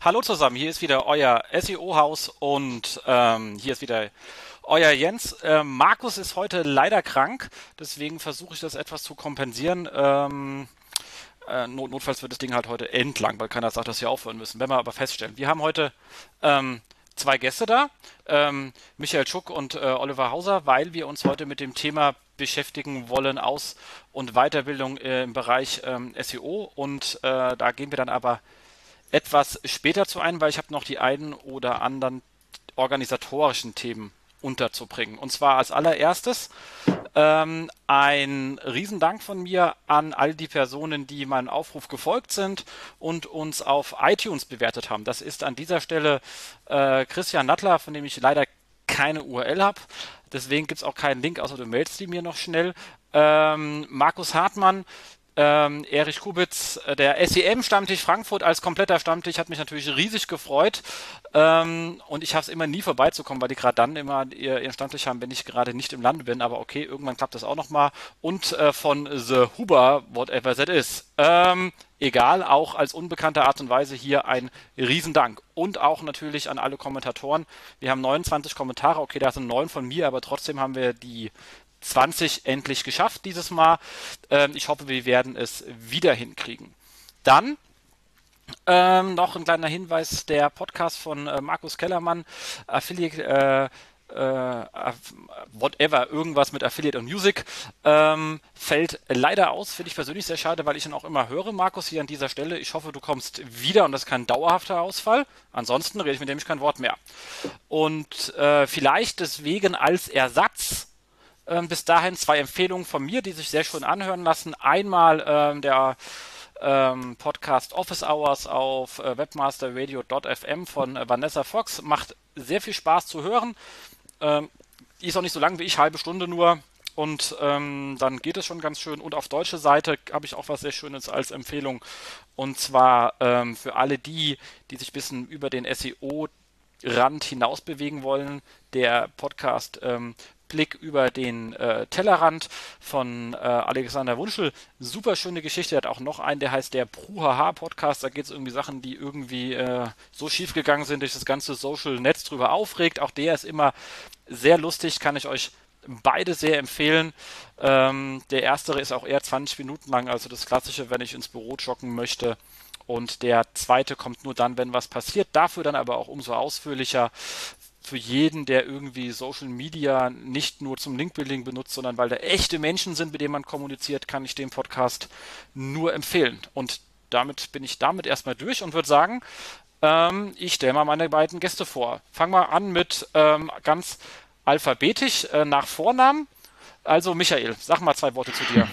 Hallo zusammen, hier ist wieder euer SEO-Haus und ähm, hier ist wieder euer Jens. Äh, Markus ist heute leider krank, deswegen versuche ich das etwas zu kompensieren. Ähm, äh, not notfalls wird das Ding halt heute entlang, weil keiner sagt, dass wir aufhören müssen. Wenn wir aber feststellen, wir haben heute ähm, zwei Gäste da, ähm, Michael Schuck und äh, Oliver Hauser, weil wir uns heute mit dem Thema beschäftigen wollen, Aus- und Weiterbildung äh, im Bereich ähm, SEO. Und äh, da gehen wir dann aber etwas später zu ein, weil ich habe noch die einen oder anderen organisatorischen Themen unterzubringen. Und zwar als allererstes ähm, ein Riesendank von mir an all die Personen, die meinem Aufruf gefolgt sind und uns auf iTunes bewertet haben. Das ist an dieser Stelle äh, Christian Nattler, von dem ich leider keine URL habe. Deswegen gibt es auch keinen Link, außer du meldest die mir noch schnell. Ähm, Markus Hartmann, ähm, Erich Kubitz, äh, der SEM-Stammtisch Frankfurt als kompletter Stammtisch hat mich natürlich riesig gefreut. Ähm, und ich habe es immer nie vorbeizukommen, weil die gerade dann immer ihr, ihren Stammtisch haben, wenn ich gerade nicht im Lande bin. Aber okay, irgendwann klappt das auch nochmal. Und äh, von The Huber, whatever that is. Ähm, egal, auch als unbekannte Art und Weise hier ein Riesendank. Und auch natürlich an alle Kommentatoren. Wir haben 29 Kommentare, okay, da sind neun von mir, aber trotzdem haben wir die 20 endlich geschafft dieses Mal. Ähm, ich hoffe, wir werden es wieder hinkriegen. Dann ähm, noch ein kleiner Hinweis, der Podcast von äh, Markus Kellermann, Affiliate, äh, äh, whatever, irgendwas mit Affiliate und Music, ähm, fällt leider aus. Finde ich persönlich sehr schade, weil ich ihn auch immer höre, Markus, hier an dieser Stelle. Ich hoffe, du kommst wieder und das ist kein dauerhafter Ausfall. Ansonsten rede ich mit dem ich kein Wort mehr. Und äh, vielleicht deswegen als Ersatz ähm, bis dahin zwei Empfehlungen von mir, die sich sehr schön anhören lassen. Einmal ähm, der ähm, Podcast Office Hours auf äh, webmasterradio.fm von äh, Vanessa Fox. Macht sehr viel Spaß zu hören. Ähm, ist auch nicht so lang wie ich, halbe Stunde nur. Und ähm, dann geht es schon ganz schön. Und auf deutsche Seite habe ich auch was sehr Schönes als Empfehlung. Und zwar ähm, für alle die, die sich ein bisschen über den SEO-Rand hinaus bewegen wollen, der Podcast ähm, Blick über den äh, Tellerrand von äh, Alexander Wunschel. Super schöne Geschichte. Er hat auch noch einen, der heißt der Pruhaha Podcast. Da geht es irgendwie Sachen, die irgendwie äh, so schief gegangen sind, durch das ganze Social Netz drüber aufregt. Auch der ist immer sehr lustig, kann ich euch beide sehr empfehlen. Ähm, der erstere ist auch eher 20 Minuten lang, also das klassische, wenn ich ins Büro joggen möchte. Und der zweite kommt nur dann, wenn was passiert. Dafür dann aber auch umso ausführlicher für jeden, der irgendwie Social Media nicht nur zum Linkbuilding benutzt, sondern weil da echte Menschen sind, mit denen man kommuniziert, kann ich den Podcast nur empfehlen. Und damit bin ich damit erstmal durch und würde sagen, ähm, ich stelle mal meine beiden Gäste vor. Fang mal an mit ähm, ganz alphabetisch äh, nach Vornamen. Also Michael, sag mal zwei Worte zu dir.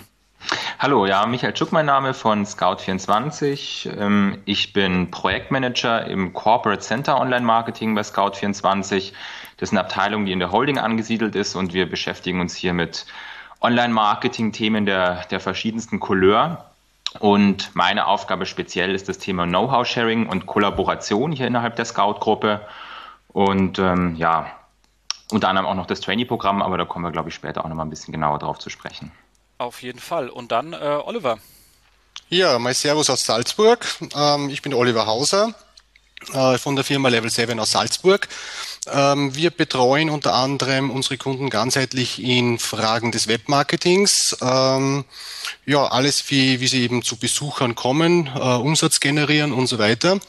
Hallo, ja, Michael Tschuck mein Name von Scout24. Ähm, ich bin Projektmanager im Corporate Center Online Marketing bei Scout24. Das ist eine Abteilung, die in der Holding angesiedelt ist und wir beschäftigen uns hier mit Online-Marketing-Themen der, der verschiedensten Couleur. Und meine Aufgabe speziell ist das Thema Know-how-Sharing und Kollaboration hier innerhalb der Scout-Gruppe. Und ähm, ja, unter anderem auch noch das Trainee-Programm, aber da kommen wir, glaube ich, später auch noch mal ein bisschen genauer drauf zu sprechen. Auf jeden Fall. Und dann äh, Oliver. Ja, mein Servus aus Salzburg. Ähm, ich bin Oliver Hauser äh, von der Firma Level 7 aus Salzburg. Ähm, wir betreuen unter anderem unsere Kunden ganzheitlich in Fragen des Webmarketings. Ähm, ja, alles wie, wie sie eben zu Besuchern kommen, äh, Umsatz generieren und so weiter.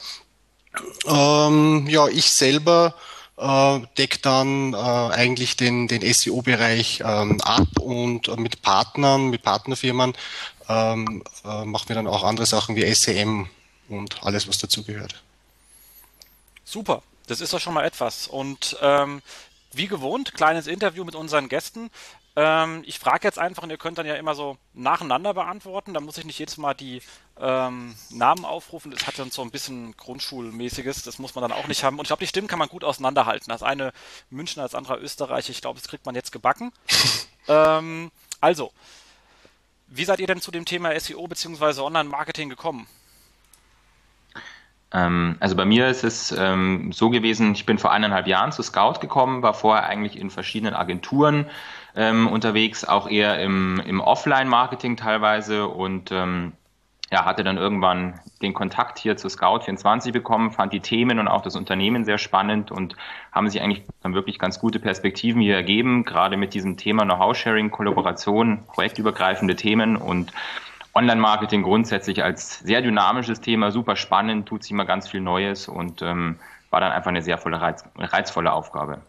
Ähm, ja, ich selber äh, deckt dann äh, eigentlich den, den SEO-Bereich ähm, ab und äh, mit Partnern, mit Partnerfirmen ähm, äh, machen wir dann auch andere Sachen wie SEM und alles, was dazugehört. Super, das ist doch schon mal etwas. Und ähm, wie gewohnt, kleines Interview mit unseren Gästen. Ähm, ich frage jetzt einfach und ihr könnt dann ja immer so nacheinander beantworten. Da muss ich nicht jedes Mal die ähm, Namen aufrufen. Das hat dann so ein bisschen Grundschulmäßiges. Das muss man dann auch nicht haben. Und ich glaube, die Stimmen kann man gut auseinanderhalten. Das eine Münchner, das andere Österreich. Ich glaube, das kriegt man jetzt gebacken. ähm, also, wie seid ihr denn zu dem Thema SEO bzw. Online-Marketing gekommen? Ähm, also bei mir ist es ähm, so gewesen, ich bin vor eineinhalb Jahren zu Scout gekommen, war vorher eigentlich in verschiedenen Agenturen ähm, unterwegs, auch eher im, im Offline-Marketing teilweise und ähm, ja, hatte dann irgendwann den Kontakt hier zu Scout24 bekommen, fand die Themen und auch das Unternehmen sehr spannend und haben sich eigentlich dann wirklich ganz gute Perspektiven hier ergeben, gerade mit diesem Thema Know-how-Sharing, Kollaboration, projektübergreifende Themen und Online-Marketing grundsätzlich als sehr dynamisches Thema, super spannend, tut sich immer ganz viel Neues und ähm, war dann einfach eine sehr volle Reiz, reizvolle Aufgabe.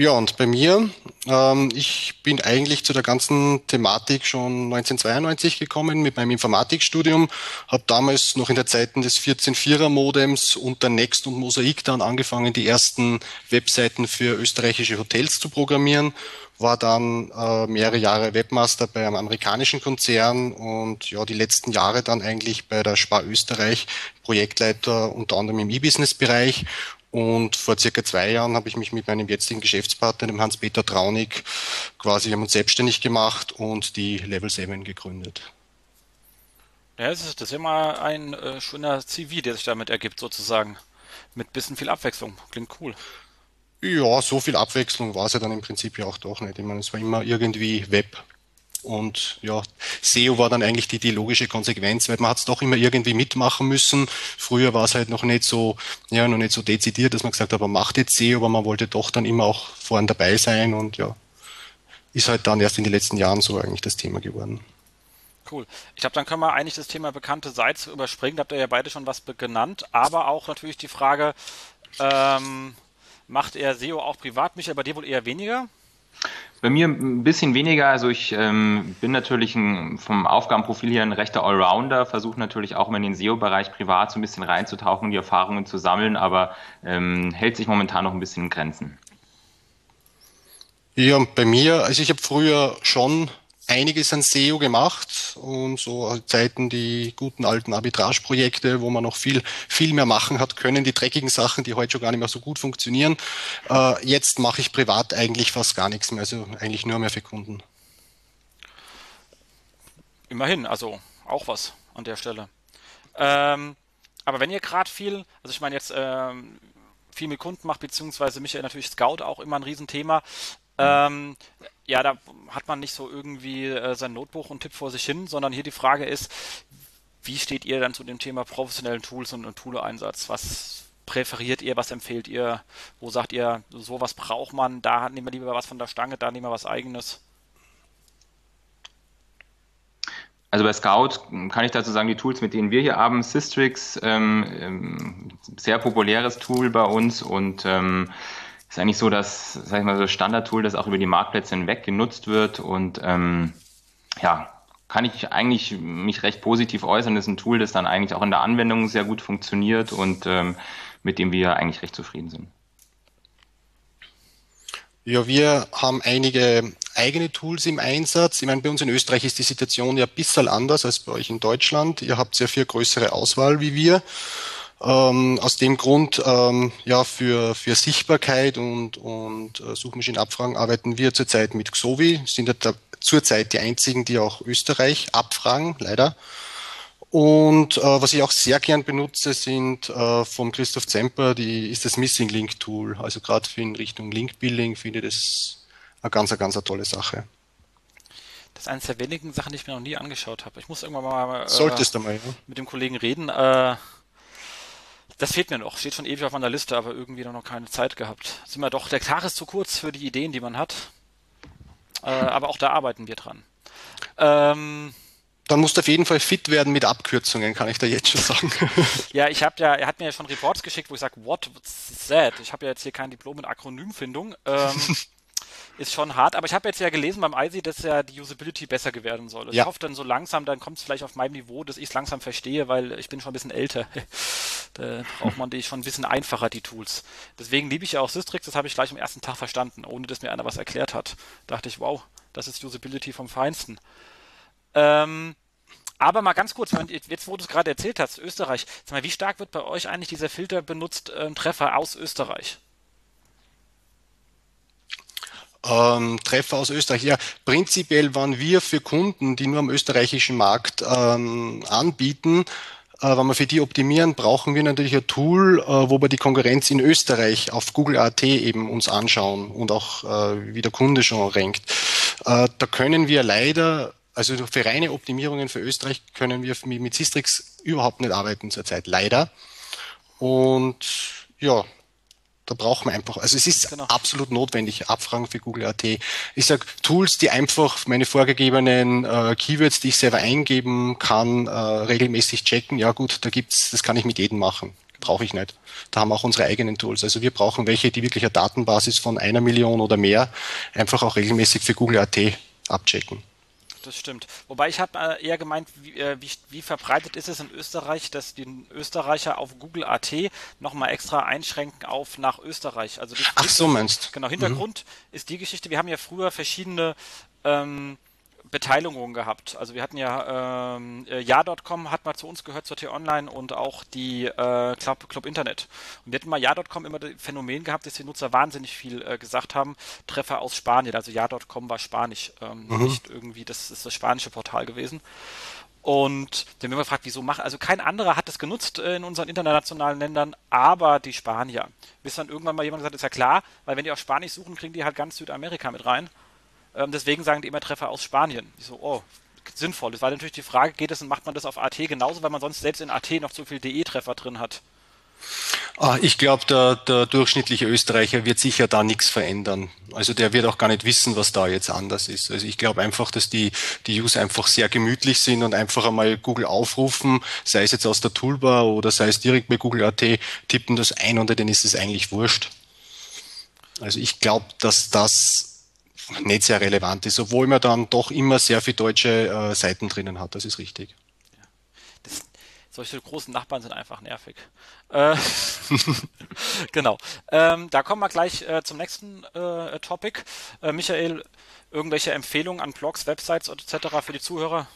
Ja, und bei mir, ähm, ich bin eigentlich zu der ganzen Thematik schon 1992 gekommen mit meinem Informatikstudium, habe damals noch in der Zeiten des 14.4er Modems unter Next und Mosaik dann angefangen, die ersten Webseiten für österreichische Hotels zu programmieren, war dann äh, mehrere Jahre Webmaster bei einem amerikanischen Konzern und ja, die letzten Jahre dann eigentlich bei der Spar Österreich Projektleiter unter anderem im E-Business-Bereich und vor circa zwei Jahren habe ich mich mit meinem jetzigen Geschäftspartner, dem Hans-Peter Traunig, quasi haben uns selbstständig gemacht und die Level 7 gegründet. Ja, das ist, das ist immer ein äh, schöner CV, der sich damit ergibt, sozusagen. Mit bisschen viel Abwechslung. Klingt cool. Ja, so viel Abwechslung war es ja dann im Prinzip ja auch doch nicht. Ich meine, es war immer irgendwie Web. Und ja, SEO war dann eigentlich die, die logische Konsequenz, weil man hat es doch immer irgendwie mitmachen müssen. Früher war es halt noch nicht so, ja, noch nicht so dezidiert, dass man gesagt hat, man macht jetzt SEO, aber man wollte doch dann immer auch vorne dabei sein und ja, ist halt dann erst in den letzten Jahren so eigentlich das Thema geworden. Cool. Ich glaube, dann können wir eigentlich das Thema bekannte Sites überspringen. Da habt ihr ja beide schon was genannt, aber auch natürlich die Frage, ähm, macht er SEO auch privat? Michael, bei dir wohl eher weniger? Bei mir ein bisschen weniger. Also ich ähm, bin natürlich ein, vom Aufgabenprofil her ein rechter Allrounder, versuche natürlich auch immer in den SEO-Bereich privat so ein bisschen reinzutauchen, die Erfahrungen zu sammeln, aber ähm, hält sich momentan noch ein bisschen in Grenzen. Ja, bei mir, also ich habe früher schon einiges an SEO gemacht und so Zeiten die guten alten Arbitrage-Projekte, wo man noch viel, viel mehr machen hat können, die dreckigen Sachen, die heute schon gar nicht mehr so gut funktionieren. Äh, jetzt mache ich privat eigentlich fast gar nichts mehr, also eigentlich nur mehr für Kunden. Immerhin, also auch was an der Stelle. Ähm, aber wenn ihr gerade viel, also ich meine jetzt ähm, viel mit Kunden macht, beziehungsweise Michael natürlich Scout auch immer ein Riesenthema. Ähm, ja, da hat man nicht so irgendwie äh, sein Notebook und tippt vor sich hin, sondern hier die Frage ist, wie steht ihr dann zu dem Thema professionellen Tools und, und Tool-Einsatz? Was präferiert ihr, was empfehlt ihr? Wo sagt ihr, sowas braucht man, da nehmen wir lieber was von der Stange, da nehmen wir was eigenes? Also bei Scout kann ich dazu sagen, die Tools, mit denen wir hier haben, Systrix, ähm, ähm, sehr populäres Tool bei uns und ähm, ist eigentlich so, dass, sag ich mal, so Standardtool, das auch über die Marktplätze hinweg genutzt wird und ähm, ja, kann ich eigentlich mich recht positiv äußern. Das ist ein Tool, das dann eigentlich auch in der Anwendung sehr gut funktioniert und ähm, mit dem wir eigentlich recht zufrieden sind. Ja, wir haben einige eigene Tools im Einsatz. Ich meine, bei uns in Österreich ist die Situation ja ein bisschen anders als bei euch in Deutschland. Ihr habt sehr viel größere Auswahl wie wir. Ähm, aus dem Grund, ähm, ja, für, für Sichtbarkeit und, und äh, Suchmaschinenabfragen arbeiten wir zurzeit mit Xovi, sind ja da zurzeit die einzigen, die auch Österreich abfragen, leider. Und äh, was ich auch sehr gern benutze, sind äh, vom Christoph Zemper, die ist das Missing Link Tool. Also gerade in Richtung Link Building finde ich das eine ganz, eine ganz eine tolle Sache. Das ist eines der wenigen Sachen, die ich mir noch nie angeschaut habe. Ich muss irgendwann mal, äh, Solltest du mal ja. mit dem Kollegen reden. Äh, das fehlt mir noch. Steht schon ewig auf meiner Liste, aber irgendwie noch keine Zeit gehabt. Sind wir doch, der Tag ist zu kurz für die Ideen, die man hat. Äh, aber auch da arbeiten wir dran. Ähm, dann musst du auf jeden Fall fit werden mit Abkürzungen, kann ich da jetzt schon sagen. ja, ich habe ja, er hat mir ja schon Reports geschickt, wo ich sage, what, what's that? Ich habe ja jetzt hier kein Diplom in Akronymfindung. Ähm, ist schon hart, aber ich habe jetzt ja gelesen beim ISI, dass ja die Usability besser werden soll. Also ja. Ich hoffe dann so langsam, dann kommt es vielleicht auf meinem Niveau, dass ich es langsam verstehe, weil ich bin schon ein bisschen älter. da braucht man die schon ein bisschen einfacher, die Tools. Deswegen liebe ich ja auch Systrix, das habe ich gleich am ersten Tag verstanden, ohne dass mir einer was erklärt hat. Da dachte ich, wow, das ist Usability vom Feinsten. Ähm, aber mal ganz kurz, jetzt wo du es gerade erzählt hast, Österreich, sag mal, wie stark wird bei euch eigentlich dieser Filter benutzt, äh, Treffer aus Österreich? Ähm, Treffer aus Österreich. Ja, prinzipiell waren wir für Kunden, die nur am österreichischen Markt ähm, anbieten, äh, wenn wir für die optimieren, brauchen wir natürlich ein Tool, äh, wo wir die Konkurrenz in Österreich auf Google AT eben uns anschauen und auch äh, wie der Kunde schon rankt. Äh, da können wir leider Also für reine Optimierungen für Österreich können wir mit Sistrix überhaupt nicht arbeiten zurzeit, leider. Und ja, da braucht man einfach, also es ist genau. absolut notwendig, Abfragen für Google AT. Ich sage Tools, die einfach meine vorgegebenen äh, Keywords, die ich selber eingeben kann, äh, regelmäßig checken. Ja gut, da gibt's, das kann ich mit jedem machen. Brauche ich nicht. Da haben wir auch unsere eigenen Tools. Also wir brauchen welche, die wirklich eine Datenbasis von einer Million oder mehr einfach auch regelmäßig für Google AT abchecken das stimmt. Wobei ich habe äh, eher gemeint, wie, äh, wie, wie, verbreitet ist es in Österreich, dass die Österreicher auf Google AT nochmal extra einschränken auf nach Österreich. Also Ach so meinst Genau, Hintergrund mhm. ist die Geschichte, wir haben ja früher verschiedene ähm, Beteiligungen gehabt. Also wir hatten ja ähm, äh, ja.com hat mal zu uns gehört zur T-Online und auch die äh, Club, Club Internet. Und wir hatten mal ja.com immer das Phänomen gehabt, dass die Nutzer wahnsinnig viel äh, gesagt haben, Treffer aus Spanien. Also ja.com war Spanisch, ähm, mhm. nicht irgendwie, das ist das spanische Portal gewesen. Und dann haben wir gefragt, wieso machen, also kein anderer hat es genutzt äh, in unseren internationalen Ländern, aber die Spanier. Bis dann irgendwann mal jemand gesagt hat, ist ja klar, weil wenn die auf Spanisch suchen, kriegen die halt ganz Südamerika mit rein. Ähm, deswegen sagen die immer Treffer aus Spanien. Ich so, oh, sinnvoll. Das war natürlich die Frage, geht es und macht man das auf AT genauso, weil man sonst selbst in AT noch zu viel DE-Treffer drin hat? Ah, ich glaube, der, der, durchschnittliche Österreicher wird sicher da nichts verändern. Also der wird auch gar nicht wissen, was da jetzt anders ist. Also ich glaube einfach, dass die, die User einfach sehr gemütlich sind und einfach einmal Google aufrufen, sei es jetzt aus der Toolbar oder sei es direkt bei Google AT, tippen das ein und dann ist es eigentlich wurscht. Also ich glaube, dass das nicht sehr relevant ist, obwohl man dann doch immer sehr viele deutsche äh, Seiten drinnen hat. Das ist richtig. Ja. Das, solche großen Nachbarn sind einfach nervig. Äh, genau. Ähm, da kommen wir gleich äh, zum nächsten äh, Topic. Äh, Michael, irgendwelche Empfehlungen an Blogs, Websites etc. für die Zuhörer?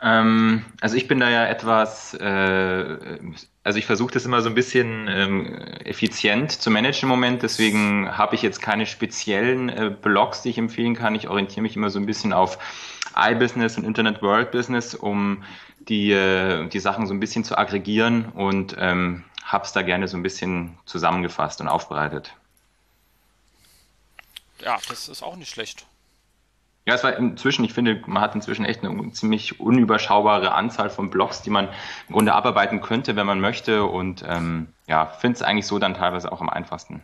Ähm, also ich bin da ja etwas, äh, also ich versuche das immer so ein bisschen ähm, effizient zu managen im Moment, deswegen habe ich jetzt keine speziellen äh, Blogs, die ich empfehlen kann. Ich orientiere mich immer so ein bisschen auf iBusiness und Internet World Business, um die, äh, die Sachen so ein bisschen zu aggregieren und ähm, habe es da gerne so ein bisschen zusammengefasst und aufbereitet. Ja, das ist auch nicht schlecht. Ja, es war inzwischen, ich finde, man hat inzwischen echt eine ziemlich unüberschaubare Anzahl von Blogs, die man im Grunde abarbeiten könnte, wenn man möchte. Und ähm, ja, finde es eigentlich so dann teilweise auch am einfachsten.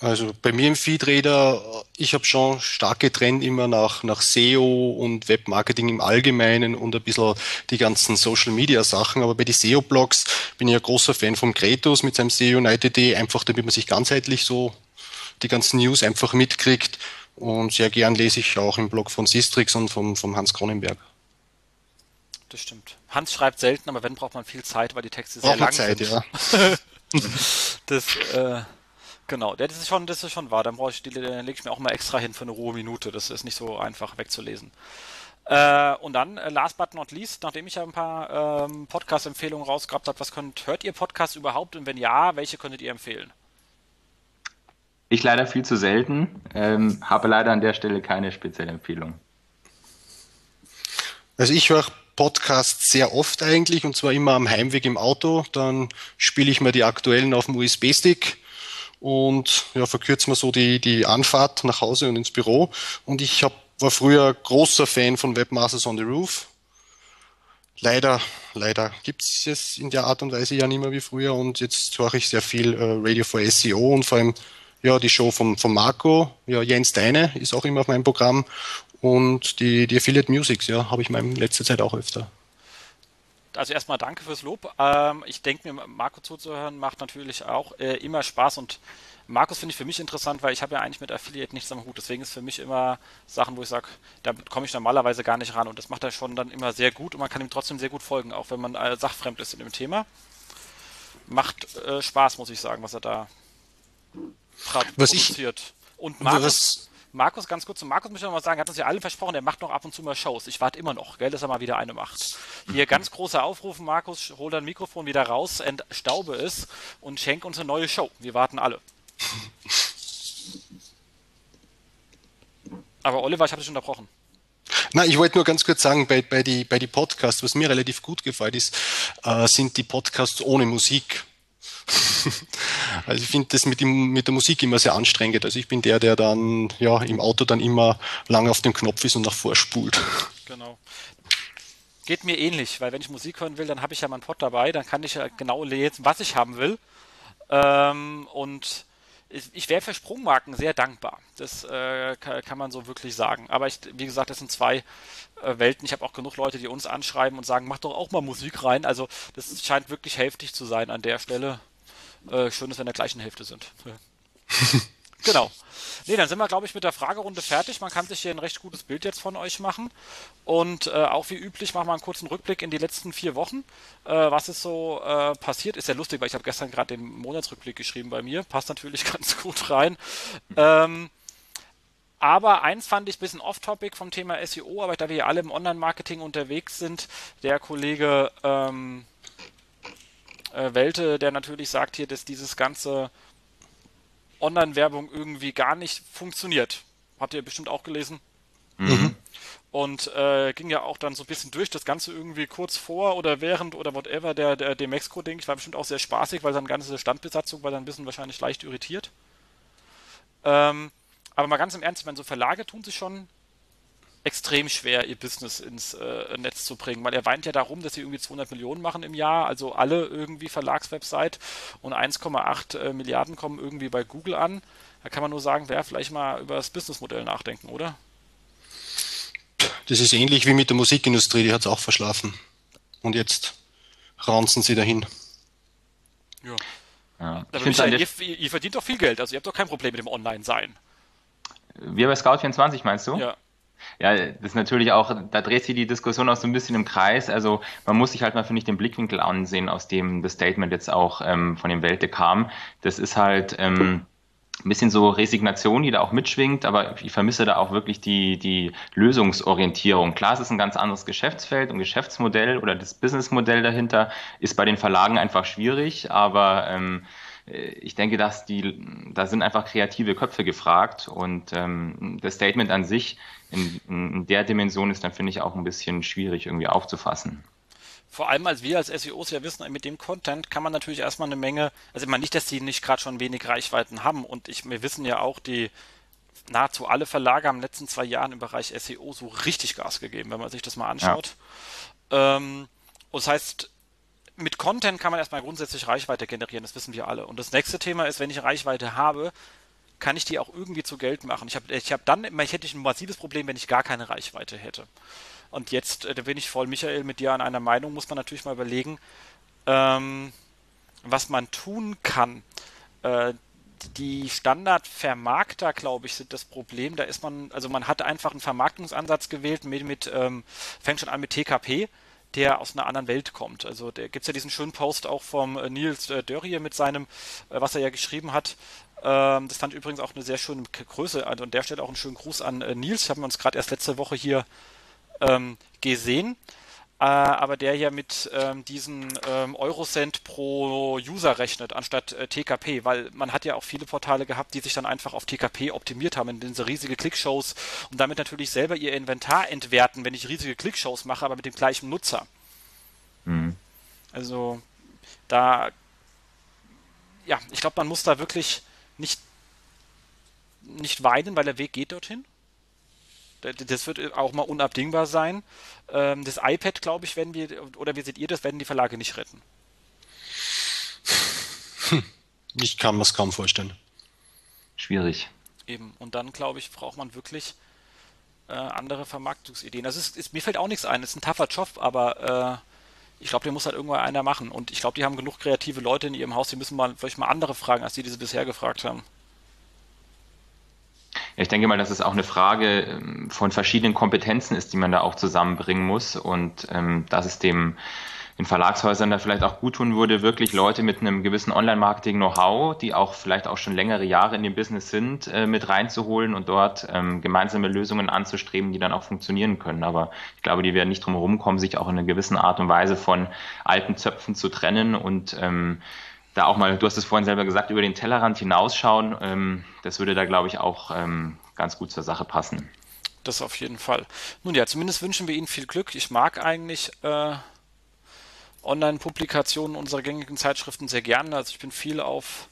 Also bei mir im Feedreader, ich habe schon stark getrennt immer nach, nach SEO und Webmarketing im Allgemeinen und ein bisschen die ganzen Social Media Sachen. Aber bei den SEO-Blogs bin ich ein großer Fan von Kretos mit seinem SEO United, einfach damit man sich ganzheitlich so die ganzen News einfach mitkriegt. Und sehr gern lese ich auch im Blog von Sistrix und vom, vom Hans Kronenberg. Das stimmt. Hans schreibt selten, aber wenn braucht man viel Zeit, weil die Texte sehr lang Zeit, sind. Ja. das, äh, genau, das ist schon, das ist schon wahr. Dann brauche ich, die, lege ich mir auch mal extra hin für eine rohe Minute. Das ist nicht so einfach wegzulesen. Äh, und dann, äh, last but not least, nachdem ich ja ein paar ähm, Podcast-Empfehlungen rausgehabt habe, was könnt, hört ihr Podcasts überhaupt und wenn ja, welche könntet ihr empfehlen? Ich leider viel zu selten, ähm, habe leider an der Stelle keine spezielle Empfehlung. Also ich höre Podcasts sehr oft eigentlich und zwar immer am Heimweg im Auto. Dann spiele ich mir die aktuellen auf dem USB-Stick und ja, verkürzen wir so die, die Anfahrt nach Hause und ins Büro. Und ich hab, war früher großer Fan von Webmasters on the Roof. Leider, leider gibt es es in der Art und Weise ja nicht mehr wie früher und jetzt höre ich sehr viel äh, Radio for SEO und vor allem ja, die Show von, von Marco, ja, Jens Deine ist auch immer auf meinem Programm und die, die Affiliate Musics, ja, habe ich in letzter Zeit auch öfter. Also erstmal danke fürs Lob. Ähm, ich denke mir, Marco zuzuhören macht natürlich auch äh, immer Spaß und Markus finde ich für mich interessant, weil ich habe ja eigentlich mit Affiliate nichts am Hut. Deswegen ist für mich immer Sachen, wo ich sage, da komme ich normalerweise gar nicht ran. Und das macht er schon dann immer sehr gut und man kann ihm trotzdem sehr gut folgen, auch wenn man äh, sachfremd ist in dem Thema. Macht äh, Spaß, muss ich sagen, was er da was produziert. Ich, und Markus, Markus, ganz kurz zu Markus möchte ich noch mal sagen, hat uns ja alle versprochen, er macht noch ab und zu mal Shows. Ich warte immer noch, gell, dass er mal wieder eine macht. Hier ganz großer Aufruf, Markus, hol dein Mikrofon wieder raus, entstaube es und schenk uns eine neue Show. Wir warten alle. Aber Oliver, ich habe dich unterbrochen. Na, ich wollte nur ganz kurz sagen, bei, bei die, bei die Podcasts, was mir relativ gut gefällt, ist, äh, sind die Podcasts ohne Musik. also ich finde das mit, dem, mit der Musik immer sehr anstrengend. Also ich bin der, der dann ja im Auto dann immer lange auf dem Knopf ist und nach vorspult. Genau. Geht mir ähnlich, weil wenn ich Musik hören will, dann habe ich ja meinen Pod dabei, dann kann ich ja genau lesen, was ich haben will. Ähm, und ich, wäre für Sprungmarken sehr dankbar. Das äh, kann, kann, man so wirklich sagen. Aber ich, wie gesagt, das sind zwei äh, Welten. Ich habe auch genug Leute, die uns anschreiben und sagen, mach doch auch mal Musik rein. Also das scheint wirklich hälftig zu sein an der Stelle. Äh, schön ist, wenn wir in der gleichen Hälfte sind. genau. Nee, dann sind wir, glaube ich, mit der Fragerunde fertig. Man kann sich hier ein recht gutes Bild jetzt von euch machen. Und äh, auch wie üblich machen wir einen kurzen Rückblick in die letzten vier Wochen. Äh, was ist so äh, passiert? Ist ja lustig, weil ich habe gestern gerade den Monatsrückblick geschrieben bei mir. Passt natürlich ganz gut rein. Ähm, aber eins fand ich ein bisschen off-topic vom Thema SEO, aber da wir ja alle im Online-Marketing unterwegs sind, der Kollege ähm, äh, Welte, der natürlich sagt hier, dass dieses ganze Online-Werbung irgendwie gar nicht funktioniert. Habt ihr bestimmt auch gelesen? Mhm. Und äh, ging ja auch dann so ein bisschen durch, das Ganze irgendwie kurz vor oder während oder whatever der, der, Mexiko-Ding. Ich war bestimmt auch sehr spaßig, weil seine ganze Standbesatzung war dann ein bisschen wahrscheinlich leicht irritiert. Ähm, aber mal ganz im Ernst, ich meine, so Verlage tun sich schon extrem schwer, ihr Business ins äh, Netz zu bringen, weil er weint ja darum, dass sie irgendwie 200 Millionen machen im Jahr, also alle irgendwie Verlagswebsite und 1,8 äh, Milliarden kommen irgendwie bei Google an. Da kann man nur sagen, wer vielleicht mal über das Businessmodell nachdenken, oder? Das ist ähnlich wie mit der Musikindustrie, die hat es auch verschlafen. Und jetzt ranzen sie dahin. Ja. ja. Aber Michael, ihr, ihr, verdient doch viel Geld, also ihr habt doch kein Problem mit dem Online-Sein. Wir bei Scout24 meinst du? Ja. Ja, das ist natürlich auch, da dreht sich die Diskussion auch so ein bisschen im Kreis. Also man muss sich halt mal, finde ich, den Blickwinkel ansehen, aus dem das Statement jetzt auch ähm, von dem Welte kam. Das ist halt ähm, ein bisschen so Resignation, die da auch mitschwingt, aber ich vermisse da auch wirklich die, die Lösungsorientierung. Klar, es ist ein ganz anderes Geschäftsfeld und Geschäftsmodell oder das Businessmodell dahinter ist bei den Verlagen einfach schwierig, aber ähm, äh, ich denke, dass die, da sind einfach kreative Köpfe gefragt und ähm, das Statement an sich in, in der Dimension ist dann, finde ich, auch ein bisschen schwierig irgendwie aufzufassen vor allem als wir als SEOs ja wissen, mit dem Content kann man natürlich erstmal eine Menge, also ich meine nicht, dass die nicht gerade schon wenig Reichweiten haben und ich, wir wissen ja auch, die nahezu alle Verlage haben in den letzten zwei Jahren im Bereich SEO so richtig Gas gegeben, wenn man sich das mal anschaut. Ja. Ähm, und das heißt, mit Content kann man erstmal grundsätzlich Reichweite generieren, das wissen wir alle. Und das nächste Thema ist, wenn ich Reichweite habe, kann ich die auch irgendwie zu Geld machen. Ich habe ich hab dann, ich hätte ein massives Problem, wenn ich gar keine Reichweite hätte. Und jetzt, äh, da bin ich voll, Michael, mit dir an einer Meinung, muss man natürlich mal überlegen, ähm, was man tun kann. Äh, die Standardvermarkter, glaube ich, sind das Problem. Da ist man, also man hat einfach einen Vermarktungsansatz gewählt mit, mit ähm, fängt schon an mit TKP der aus einer anderen Welt kommt. Also da gibt es ja diesen schönen Post auch vom äh, Nils äh, Dörrie mit seinem, äh, was er ja geschrieben hat. Ähm, das fand ich übrigens auch eine sehr schöne Größe. Also an der Stelle auch einen schönen Gruß an äh, Nils. Ich habe uns gerade erst letzte Woche hier ähm, gesehen. Äh, aber der ja mit ähm, diesen ähm, Eurocent pro User rechnet, anstatt äh, TKP, weil man hat ja auch viele Portale gehabt, die sich dann einfach auf TKP optimiert haben, in diese riesige Klickshows und damit natürlich selber ihr Inventar entwerten, wenn ich riesige Klickshows mache, aber mit dem gleichen Nutzer. Mhm. Also da, ja, ich glaube, man muss da wirklich nicht, nicht weinen, weil der Weg geht dorthin. Das wird auch mal unabdingbar sein. Ähm, das iPad, glaube ich, werden wir, oder wie seht ihr das, werden die Verlage nicht retten? Ich kann mir es kaum vorstellen. Schwierig. Eben. Und dann, glaube ich, braucht man wirklich äh, andere Vermarktungsideen. Das ist, ist, mir fällt auch nichts ein. Das ist ein taffer Job, aber äh, ich glaube, den muss halt irgendwann einer machen. Und ich glaube, die haben genug kreative Leute in ihrem Haus, die müssen mal vielleicht mal andere fragen, als die, die sie bisher gefragt haben. Ich denke mal, dass es auch eine Frage ähm, von verschiedenen Kompetenzen ist, die man da auch zusammenbringen muss und ähm, dass es dem den Verlagshäusern da vielleicht auch gut tun würde, wirklich Leute mit einem gewissen Online-Marketing-Know-how, die auch vielleicht auch schon längere Jahre in dem Business sind, äh, mit reinzuholen und dort ähm, gemeinsame Lösungen anzustreben, die dann auch funktionieren können. Aber ich glaube, die werden nicht drum herum kommen, sich auch in einer gewissen Art und Weise von alten Zöpfen zu trennen und ähm, da auch mal, du hast es vorhin selber gesagt, über den Tellerrand hinausschauen, ähm, das würde da, glaube ich, auch ähm, ganz gut zur Sache passen. Das auf jeden Fall. Nun ja, zumindest wünschen wir Ihnen viel Glück. Ich mag eigentlich äh, Online-Publikationen unserer gängigen Zeitschriften sehr gerne. Also ich bin viel auf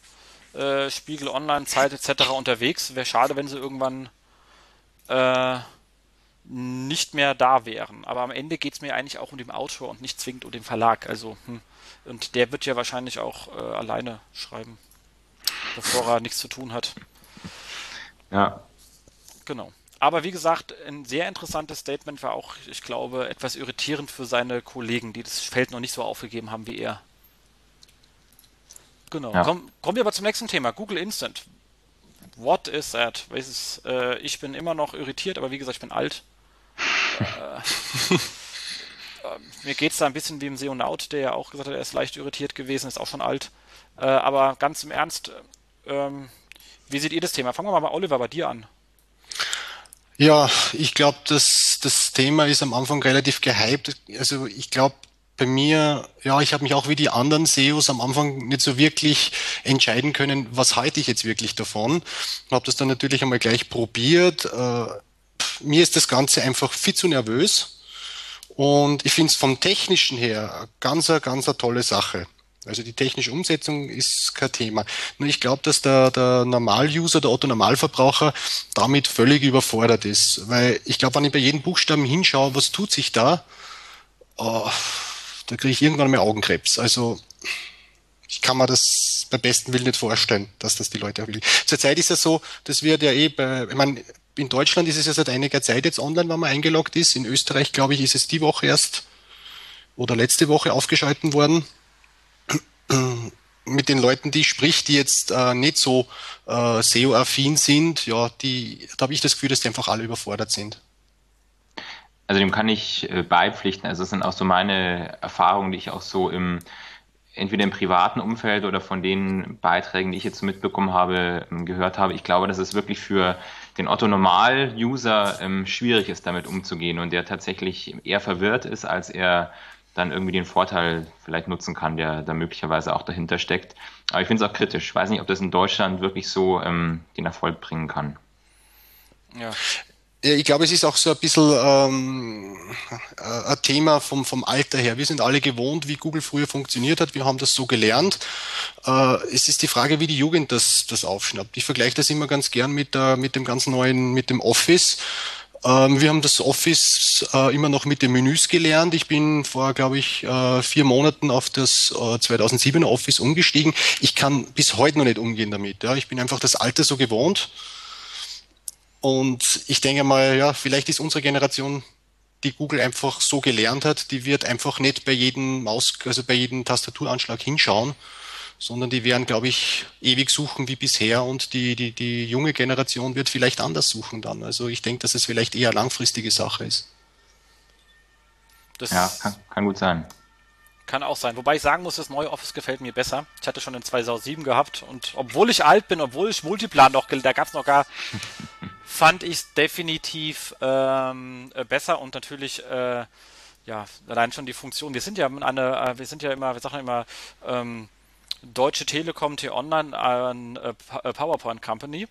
äh, Spiegel Online, Zeit etc. unterwegs. Wäre schade, wenn sie irgendwann äh, nicht mehr da wären. Aber am Ende geht es mir eigentlich auch um den Autor und nicht zwingend um den Verlag. Also, hm. Und der wird ja wahrscheinlich auch äh, alleine schreiben, bevor er nichts zu tun hat. Ja. Genau. Aber wie gesagt, ein sehr interessantes Statement war auch, ich glaube, etwas irritierend für seine Kollegen, die das Feld noch nicht so aufgegeben haben wie er. Genau. Ja. Komm, kommen wir aber zum nächsten Thema. Google Instant. What is that? Ist, äh, ich bin immer noch irritiert, aber wie gesagt, ich bin alt. äh, äh, mir geht es da ein bisschen wie im Seonaut, der ja auch gesagt hat, er ist leicht irritiert gewesen, ist auch schon alt. Äh, aber ganz im Ernst, ähm, wie seht ihr das Thema? Fangen wir mal bei Oliver bei dir an. Ja, ich glaube, das, das Thema ist am Anfang relativ gehypt. Also ich glaube, bei mir, ja, ich habe mich auch wie die anderen SEOs am Anfang nicht so wirklich entscheiden können, was halte ich jetzt wirklich davon. Habe das dann natürlich einmal gleich probiert. Äh, mir ist das Ganze einfach viel zu nervös. Und ich finde es vom Technischen her ganz, ganz eine tolle Sache. Also die technische Umsetzung ist kein Thema. Nur ich glaube, dass der, der Normal-User, der Otto-Normalverbraucher damit völlig überfordert ist. Weil ich glaube, wenn ich bei jedem Buchstaben hinschaue, was tut sich da, oh, da kriege ich irgendwann mal Augenkrebs. Also ich kann mir das beim besten Willen nicht vorstellen, dass das die Leute auch will. Zurzeit ist ja so, das wird ja eh bei, ich meine, in Deutschland ist es ja seit einiger Zeit jetzt online, wenn man eingeloggt ist. In Österreich, glaube ich, ist es die Woche erst oder letzte Woche aufgeschalten worden mit den Leuten, die ich sprich, die jetzt äh, nicht so äh, SEO-affin sind, ja, die, da habe ich das Gefühl, dass die einfach alle überfordert sind. Also dem kann ich äh, beipflichten. Also das sind auch so meine Erfahrungen, die ich auch so im entweder im privaten Umfeld oder von den Beiträgen, die ich jetzt mitbekommen habe, ähm, gehört habe. Ich glaube, dass es wirklich für den Otto-Normal-User ähm, schwierig ist, damit umzugehen und der tatsächlich eher verwirrt ist, als er dann irgendwie den Vorteil vielleicht nutzen kann, der da möglicherweise auch dahinter steckt. Aber ich finde es auch kritisch. Ich weiß nicht, ob das in Deutschland wirklich so ähm, den Erfolg bringen kann. Ja. Ich glaube, es ist auch so ein bisschen ähm, äh, ein Thema vom, vom Alter her. Wir sind alle gewohnt, wie Google früher funktioniert hat. Wir haben das so gelernt. Äh, es ist die Frage, wie die Jugend das, das aufschnappt. Ich vergleiche das immer ganz gern mit, der, mit dem ganz neuen, mit dem Office. Ähm, wir haben das Office äh, immer noch mit den Menüs gelernt. Ich bin vor, glaube ich, äh, vier Monaten auf das äh, 2007er Office umgestiegen. Ich kann bis heute noch nicht umgehen damit. Ja. Ich bin einfach das Alter so gewohnt. Und ich denke mal, ja, vielleicht ist unsere Generation, die Google einfach so gelernt hat, die wird einfach nicht bei jedem Maus, also bei jedem Tastaturanschlag hinschauen, sondern die werden, glaube ich, ewig suchen wie bisher und die, die, die junge Generation wird vielleicht anders suchen dann. Also ich denke, dass es vielleicht eher langfristige Sache ist. Das ja, kann, kann, gut sein. Kann auch sein. Wobei ich sagen muss, das neue Office gefällt mir besser. Ich hatte schon in 2007 gehabt und obwohl ich alt bin, obwohl ich Multiplan noch, da gab es noch gar, fand ich es definitiv ähm, äh, besser und natürlich äh, ja, allein schon die Funktion. Wir sind ja eine, äh, wir sind ja immer, wir sagen immer, ähm, Deutsche Telekom T-Online äh, äh, PowerPoint Company.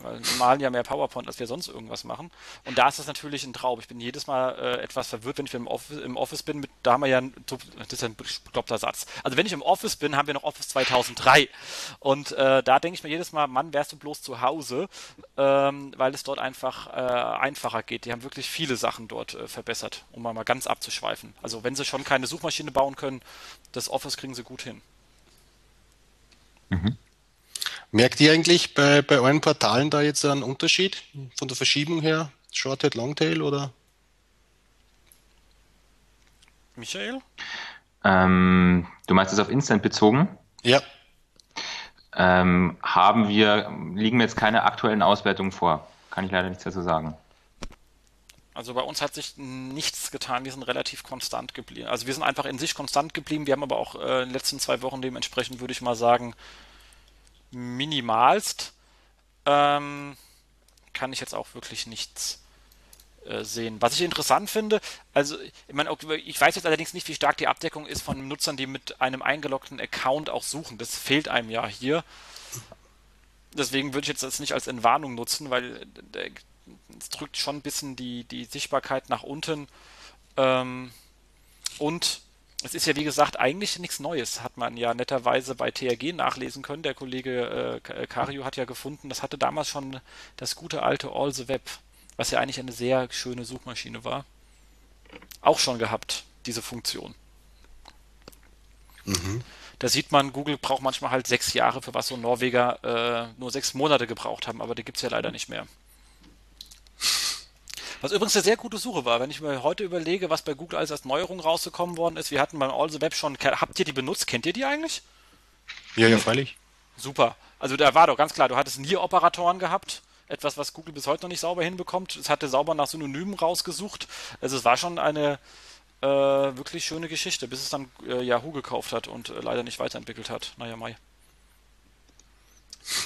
Weil wir malen ja mehr PowerPoint, als wir sonst irgendwas machen. Und da ist das natürlich ein Traum. Ich bin jedes Mal äh, etwas verwirrt, wenn ich im Office, im Office bin. Mit, da haben wir ja, ein, das ist ein bekloppter Satz. Also wenn ich im Office bin, haben wir noch Office 2003. Und äh, da denke ich mir jedes Mal, Mann, wärst du bloß zu Hause, ähm, weil es dort einfach äh, einfacher geht. Die haben wirklich viele Sachen dort äh, verbessert, um mal ganz abzuschweifen. Also wenn sie schon keine Suchmaschine bauen können, das Office kriegen sie gut hin. Mhm. Merkt ihr eigentlich bei, bei euren Portalen da jetzt einen Unterschied von der Verschiebung her? Shorthead, Longtail oder? Michael? Ähm, du meinst es auf Instant bezogen? Ja. Ähm, haben wir, liegen mir jetzt keine aktuellen Auswertungen vor. Kann ich leider nichts dazu sagen. Also bei uns hat sich nichts getan, wir sind relativ konstant geblieben. Also wir sind einfach in sich konstant geblieben, wir haben aber auch äh, in den letzten zwei Wochen dementsprechend, würde ich mal sagen, minimalst. Ähm, kann ich jetzt auch wirklich nichts äh, sehen. Was ich interessant finde, also ich meine, ich weiß jetzt allerdings nicht, wie stark die Abdeckung ist von Nutzern, die mit einem eingeloggten Account auch suchen. Das fehlt einem ja hier. Deswegen würde ich jetzt das nicht als Entwarnung nutzen, weil äh, es drückt schon ein bisschen die, die Sichtbarkeit nach unten. Ähm, und es ist ja wie gesagt eigentlich nichts Neues, hat man ja netterweise bei TRG nachlesen können. Der Kollege äh, Cario hat ja gefunden, das hatte damals schon das gute alte All the Web, was ja eigentlich eine sehr schöne Suchmaschine war, auch schon gehabt, diese Funktion. Mhm. Da sieht man, Google braucht manchmal halt sechs Jahre, für was so Norweger äh, nur sechs Monate gebraucht haben, aber die gibt es ja leider nicht mehr. Was übrigens eine sehr gute Suche war, wenn ich mir heute überlege, was bei Google alles als Neuerung rausgekommen worden ist. Wir hatten beim All the Web schon, habt ihr die benutzt? Kennt ihr die eigentlich? Ja, ja, freilich. Super. Also da war doch ganz klar, du hattest nie Operatoren gehabt. Etwas, was Google bis heute noch nicht sauber hinbekommt. Es hatte sauber nach Synonymen rausgesucht. Also es war schon eine äh, wirklich schöne Geschichte, bis es dann äh, Yahoo gekauft hat und äh, leider nicht weiterentwickelt hat. Naja, Mai.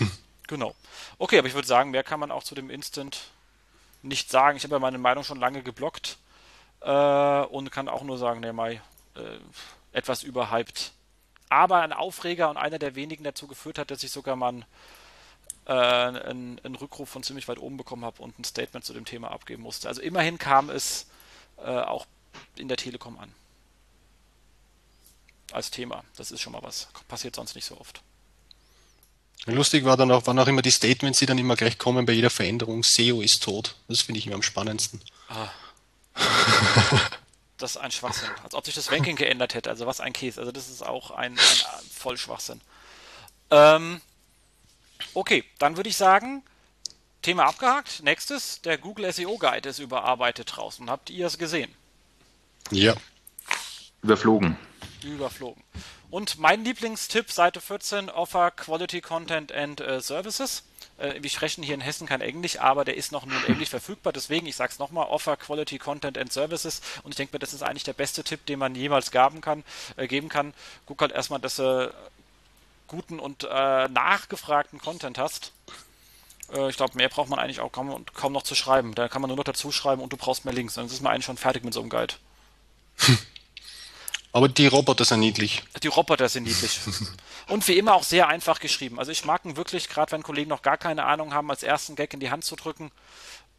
genau. Okay, aber ich würde sagen, mehr kann man auch zu dem Instant nicht sagen. Ich habe ja meine Meinung schon lange geblockt äh, und kann auch nur sagen, der Mai äh, etwas überhyped. Aber ein Aufreger und einer der wenigen dazu geführt hat, dass ich sogar mal äh, einen, einen, Rückruf von ziemlich weit oben bekommen habe und ein Statement zu dem Thema abgeben musste. Also immerhin kam es äh, auch in der Telekom an. Als Thema. Das ist schon mal was. Passiert sonst nicht so oft. Lustig war dann auch, waren auch immer die Statements, die dann immer gleich kommen bei jeder Veränderung. SEO ist tot. Das finde ich immer am spannendsten. Ah. das ist ein Schwachsinn. Als ob sich das Ranking geändert hätte. Also was ein Käse. Also das ist auch ein, ein Vollschwachsinn. Ähm, okay, dann würde ich sagen, Thema abgehakt. Nächstes, der Google SEO Guide ist überarbeitet draußen. Habt ihr es gesehen? Ja. Überflogen. Überflogen. Und mein Lieblingstipp, Seite 14, Offer Quality Content and uh, Services. Äh, wir sprechen hier in Hessen kein Englisch, aber der ist noch nur in Englisch verfügbar. Deswegen, ich sage es nochmal, Offer Quality Content and Services. Und ich denke mir, das ist eigentlich der beste Tipp, den man jemals gaben kann, äh, geben kann. Guck halt erstmal, dass du guten und äh, nachgefragten Content hast. Äh, ich glaube, mehr braucht man eigentlich auch kaum, kaum noch zu schreiben. Da kann man nur noch dazu schreiben und du brauchst mehr Links. Dann ist man eigentlich schon fertig mit so einem Guide. Aber die Roboter sind niedlich. Die Roboter sind niedlich. Und wie immer auch sehr einfach geschrieben. Also ich mag ihn wirklich, gerade wenn Kollegen noch gar keine Ahnung haben, als ersten Gag in die Hand zu drücken.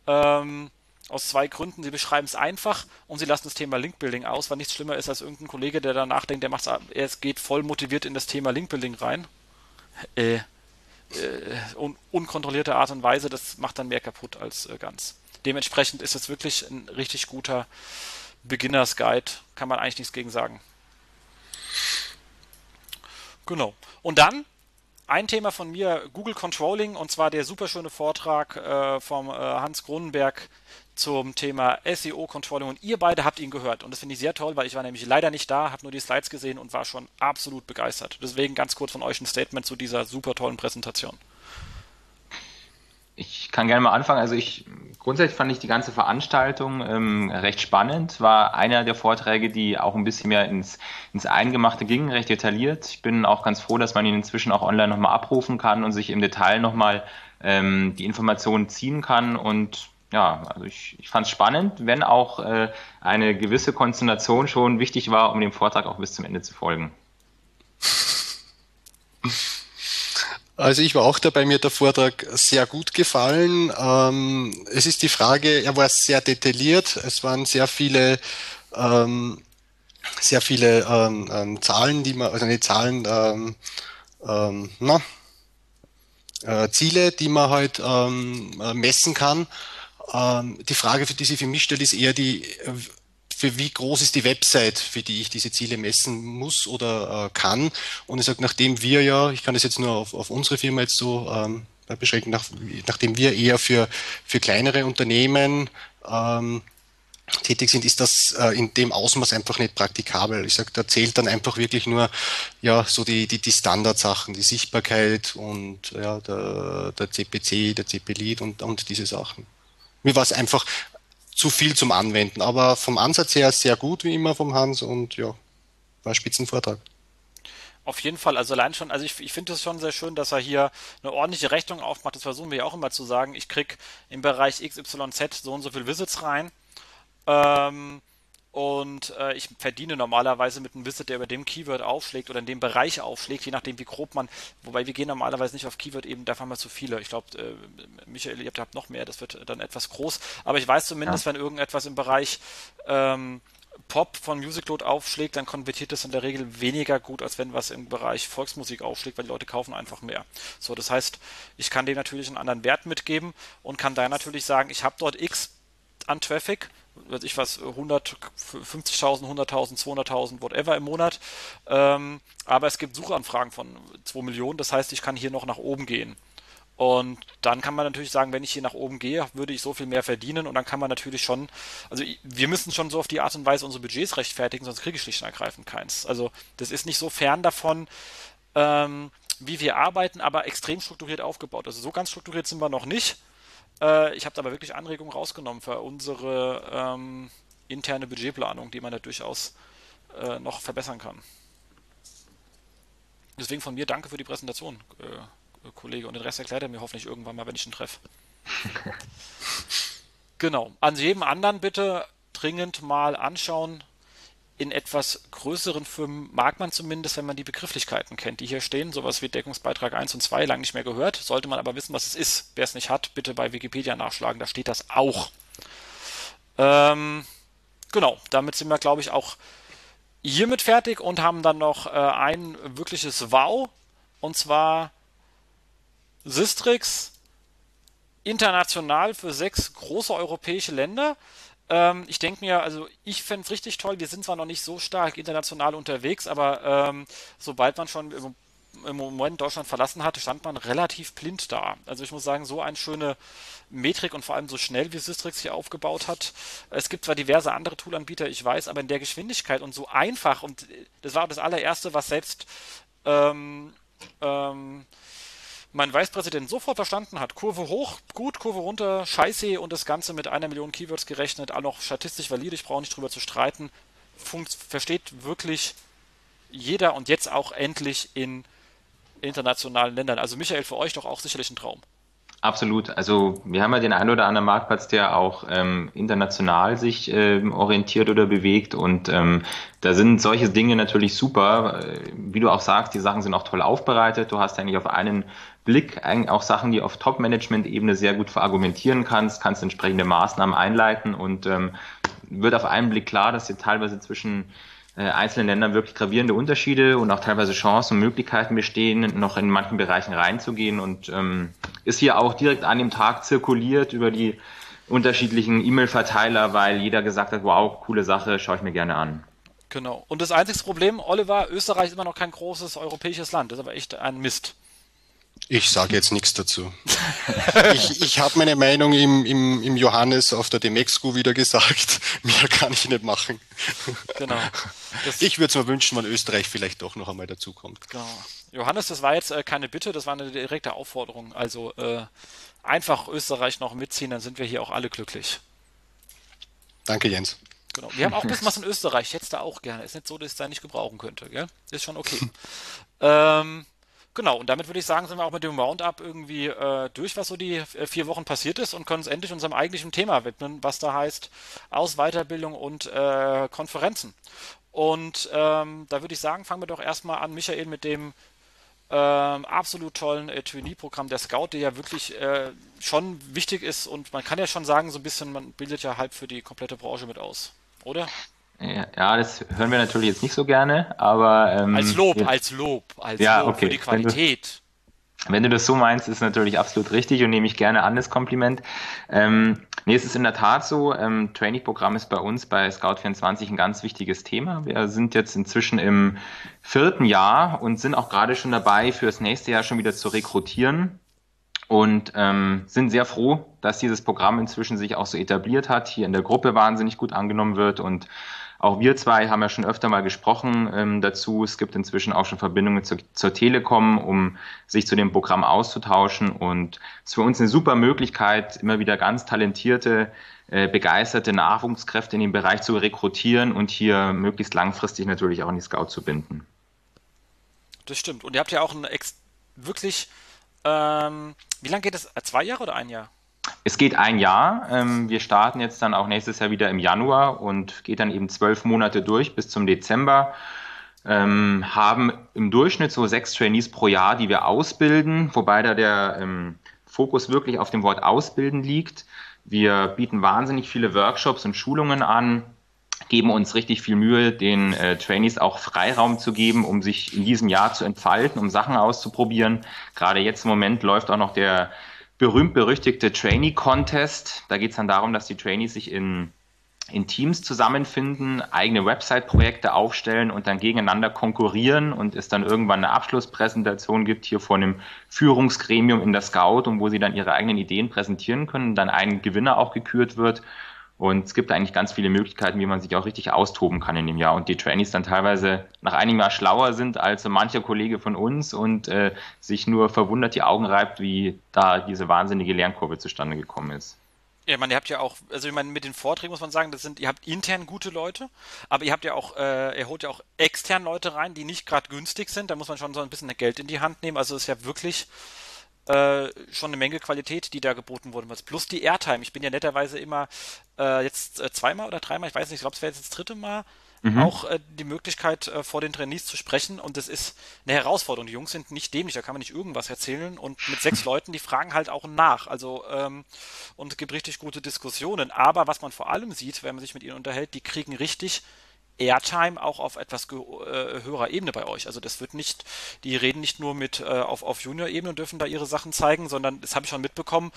Ähm, aus zwei Gründen. Sie beschreiben es einfach und sie lassen das Thema Linkbuilding aus, weil nichts schlimmer ist als irgendein Kollege, der danach denkt, der er geht voll motiviert in das Thema Linkbuilding rein. Äh, äh, un unkontrollierte Art und Weise, das macht dann mehr kaputt als äh, ganz. Dementsprechend ist es wirklich ein richtig guter Beginners Guide, kann man eigentlich nichts gegen sagen. Genau. Und dann ein Thema von mir, Google Controlling, und zwar der superschöne Vortrag äh, vom äh, Hans Kronenberg zum Thema SEO Controlling. Und ihr beide habt ihn gehört. Und das finde ich sehr toll, weil ich war nämlich leider nicht da, habe nur die Slides gesehen und war schon absolut begeistert. Deswegen ganz kurz von euch ein Statement zu dieser super tollen Präsentation. Ich kann gerne mal anfangen. Also ich grundsätzlich fand ich die ganze Veranstaltung ähm, recht spannend. War einer der Vorträge, die auch ein bisschen mehr ins, ins Eingemachte gingen, recht detailliert. Ich bin auch ganz froh, dass man ihn inzwischen auch online nochmal abrufen kann und sich im Detail nochmal ähm, die Informationen ziehen kann. Und ja, also ich, ich fand es spannend, wenn auch äh, eine gewisse Konzentration schon wichtig war, um dem Vortrag auch bis zum Ende zu folgen. Also ich war auch dabei, mir der Vortrag sehr gut gefallen. Ähm, es ist die Frage, er war sehr detailliert, es waren sehr viele ähm, sehr viele ähm, ähm Zahlen, die man, also nicht Zahlen, ähm, ähm, na, äh, Ziele, die man halt ähm, äh, messen kann. Ähm, die Frage, für die sich für mich stellt, ist eher die, für wie groß ist die Website, für die ich diese Ziele messen muss oder äh, kann. Und ich sage, nachdem wir ja, ich kann das jetzt nur auf, auf unsere Firma jetzt so ähm, beschränken, nach, nachdem wir eher für, für kleinere Unternehmen ähm, tätig sind, ist das äh, in dem Ausmaß einfach nicht praktikabel. Ich sage, da zählt dann einfach wirklich nur ja so die, die, die Standardsachen, die Sichtbarkeit und ja, der, der CPC, der CP-Lead und, und diese Sachen. Mir war es einfach zu viel zum Anwenden. Aber vom Ansatz her sehr gut, wie immer vom Hans und ja, war ein Spitzenvortrag. Auf jeden Fall, also allein schon, also ich, ich finde es schon sehr schön, dass er hier eine ordentliche Rechnung aufmacht. Das versuchen wir ja auch immer zu sagen. Ich kriege im Bereich XYZ so und so viel Visits rein. Ähm, und äh, ich verdiene normalerweise mit einem Visit, der über dem Keyword aufschlägt oder in dem Bereich aufschlägt, je nachdem wie grob man, wobei wir gehen normalerweise nicht auf Keyword eben, da haben wir zu viele. Ich glaube, äh, Michael, ihr habt noch mehr, das wird dann etwas groß. Aber ich weiß zumindest, ja. wenn irgendetwas im Bereich ähm, Pop von Musicload aufschlägt, dann konvertiert das in der Regel weniger gut, als wenn was im Bereich Volksmusik aufschlägt, weil die Leute kaufen einfach mehr. So, das heißt, ich kann dem natürlich einen anderen Wert mitgeben und kann da natürlich sagen, ich habe dort X an Traffic, weiß ich was, 100, 50.000, 100.000, 200.000, whatever im Monat. Ähm, aber es gibt Suchanfragen von 2 Millionen, das heißt, ich kann hier noch nach oben gehen. Und dann kann man natürlich sagen, wenn ich hier nach oben gehe, würde ich so viel mehr verdienen und dann kann man natürlich schon, also wir müssen schon so auf die Art und Weise unsere Budgets rechtfertigen, sonst kriege ich schlicht und ergreifend keins. Also das ist nicht so fern davon, ähm, wie wir arbeiten, aber extrem strukturiert aufgebaut. Also so ganz strukturiert sind wir noch nicht. Äh, ich habe aber wirklich Anregungen rausgenommen für unsere ähm, interne Budgetplanung, die man da durchaus äh, noch verbessern kann. Deswegen von mir danke für die Präsentation. Äh, Kollege. Und den Rest erklärt er mir hoffentlich irgendwann mal, wenn ich ihn treffe. genau. An jedem anderen bitte dringend mal anschauen. In etwas größeren Firmen mag man zumindest, wenn man die Begrifflichkeiten kennt, die hier stehen, sowas wie Deckungsbeitrag 1 und 2, lange nicht mehr gehört. Sollte man aber wissen, was es ist. Wer es nicht hat, bitte bei Wikipedia nachschlagen, da steht das auch. Ähm, genau, damit sind wir, glaube ich, auch hiermit fertig und haben dann noch äh, ein wirkliches Wow. Und zwar Sistrix international für sechs große europäische Länder. Ähm, ich denke mir, also ich fände es richtig toll. Wir sind zwar noch nicht so stark international unterwegs, aber ähm, sobald man schon im, im, Moment Deutschland verlassen hatte, stand man relativ blind da. Also ich muss sagen, so eine schöne Metrik und vor allem so schnell, wie Sistrix hier aufgebaut hat. Es gibt zwar diverse andere Toolanbieter, ich weiß, aber in der Geschwindigkeit und so einfach und das war das allererste, was selbst ähm, ähm, mein Vicepräsident sofort verstanden hat, Kurve hoch, gut, Kurve runter, scheiße und das Ganze mit einer Million Keywords gerechnet, auch noch statistisch valide, ich brauche nicht drüber zu streiten, Funkt, versteht wirklich jeder und jetzt auch endlich in internationalen Ländern. Also Michael, für euch doch auch sicherlich ein Traum. Absolut. Also wir haben ja den einen oder anderen Marktplatz, der auch ähm, international sich ähm, orientiert oder bewegt und ähm, da sind solche Dinge natürlich super. Wie du auch sagst, die Sachen sind auch toll aufbereitet. Du hast eigentlich auf einen Blick auch Sachen, die auf Top-Management-Ebene sehr gut verargumentieren kannst, kannst entsprechende Maßnahmen einleiten und ähm, wird auf einen Blick klar, dass hier teilweise zwischen äh, einzelnen Ländern wirklich gravierende Unterschiede und auch teilweise Chancen und Möglichkeiten bestehen, noch in manchen Bereichen reinzugehen und ähm, ist hier auch direkt an dem Tag zirkuliert über die unterschiedlichen E-Mail-Verteiler, weil jeder gesagt hat, wow, coole Sache, schaue ich mir gerne an. Genau. Und das einzige Problem, Oliver, Österreich ist immer noch kein großes europäisches Land. Das ist aber echt ein Mist. Ich sage jetzt nichts dazu. ich ich habe meine Meinung im, im, im Johannes auf der Demexco wieder gesagt. Mehr kann ich nicht machen. Genau. Das ich würde es mir wünschen, wenn Österreich vielleicht doch noch einmal dazukommt. Genau. Johannes, das war jetzt äh, keine Bitte, das war eine direkte Aufforderung. Also äh, einfach Österreich noch mitziehen, dann sind wir hier auch alle glücklich. Danke, Jens. Genau. Wir haben auch ein bisschen was in Österreich, ich hätte es da auch gerne. Ist nicht so, dass ich es da nicht gebrauchen könnte, gell? Ist schon okay. ähm, Genau, und damit würde ich sagen, sind wir auch mit dem Roundup irgendwie äh, durch, was so die äh, vier Wochen passiert ist und können uns endlich unserem eigentlichen Thema widmen, was da heißt Aus Weiterbildung und äh, Konferenzen. Und ähm, da würde ich sagen, fangen wir doch erstmal an, Michael, mit dem ähm, absolut tollen äh, Trainee-Programm der Scout, der ja wirklich äh, schon wichtig ist und man kann ja schon sagen, so ein bisschen, man bildet ja halb für die komplette Branche mit aus, oder? Ja, das hören wir natürlich jetzt nicht so gerne, aber. Ähm, als Lob, ja, als Lob, als ja, Lob okay. für die Qualität. Wenn du, wenn du, das so meinst, ist natürlich absolut richtig und nehme ich gerne an, das Kompliment. Ähm, nee, es ist in der Tat so, ähm, Trainee-Programm ist bei uns bei Scout24 ein ganz wichtiges Thema. Wir sind jetzt inzwischen im vierten Jahr und sind auch gerade schon dabei, für das nächste Jahr schon wieder zu rekrutieren und ähm, sind sehr froh, dass dieses Programm inzwischen sich auch so etabliert hat, hier in der Gruppe wahnsinnig gut angenommen wird und auch wir zwei haben ja schon öfter mal gesprochen ähm, dazu. Es gibt inzwischen auch schon Verbindungen zur, zur Telekom, um sich zu dem Programm auszutauschen. Und es ist für uns eine super Möglichkeit, immer wieder ganz talentierte, äh, begeisterte Nachwuchskräfte in dem Bereich zu rekrutieren und hier möglichst langfristig natürlich auch in die Scout zu binden. Das stimmt. Und ihr habt ja auch ein wirklich, ähm, wie lange geht es? Zwei Jahre oder ein Jahr? Es geht ein Jahr. Ähm, wir starten jetzt dann auch nächstes Jahr wieder im Januar und geht dann eben zwölf Monate durch bis zum Dezember. Ähm, haben im Durchschnitt so sechs Trainees pro Jahr, die wir ausbilden, wobei da der ähm, Fokus wirklich auf dem Wort ausbilden liegt. Wir bieten wahnsinnig viele Workshops und Schulungen an, geben uns richtig viel Mühe, den äh, Trainees auch Freiraum zu geben, um sich in diesem Jahr zu entfalten, um Sachen auszuprobieren. Gerade jetzt im Moment läuft auch noch der berühmt-berüchtigte Trainee-Contest. Da geht es dann darum, dass die Trainees sich in, in Teams zusammenfinden, eigene Website-Projekte aufstellen und dann gegeneinander konkurrieren und es dann irgendwann eine Abschlusspräsentation gibt hier vor einem Führungsgremium in der Scout und wo sie dann ihre eigenen Ideen präsentieren können, dann ein Gewinner auch gekürt wird und es gibt eigentlich ganz viele Möglichkeiten, wie man sich auch richtig austoben kann in dem Jahr. Und die Trainees dann teilweise nach einem Jahr schlauer sind als so mancher Kollege von uns und äh, sich nur verwundert die Augen reibt, wie da diese wahnsinnige Lernkurve zustande gekommen ist. Ja, meine, ihr habt ja auch, also ich meine, mit den Vorträgen muss man sagen, das sind, ihr habt intern gute Leute, aber ihr habt ja auch, äh, ihr holt ja auch extern Leute rein, die nicht gerade günstig sind. Da muss man schon so ein bisschen Geld in die Hand nehmen. Also es ist ja wirklich äh, schon eine Menge Qualität, die da geboten wurde. Plus die Airtime. Ich bin ja netterweise immer äh, jetzt äh, zweimal oder dreimal, ich weiß nicht, ich glaube, es wäre jetzt das dritte Mal, mhm. auch äh, die Möglichkeit, äh, vor den Trainees zu sprechen. Und das ist eine Herausforderung. Die Jungs sind nicht dämlich, da kann man nicht irgendwas erzählen. Und mit sechs Leuten, die fragen halt auch nach. Also, ähm, und es gibt richtig gute Diskussionen. Aber was man vor allem sieht, wenn man sich mit ihnen unterhält, die kriegen richtig Airtime auch auf etwas äh, höherer Ebene bei euch. Also das wird nicht, die reden nicht nur mit äh, auf, auf Junior-Ebene und dürfen da ihre Sachen zeigen, sondern das habe ich schon mitbekommen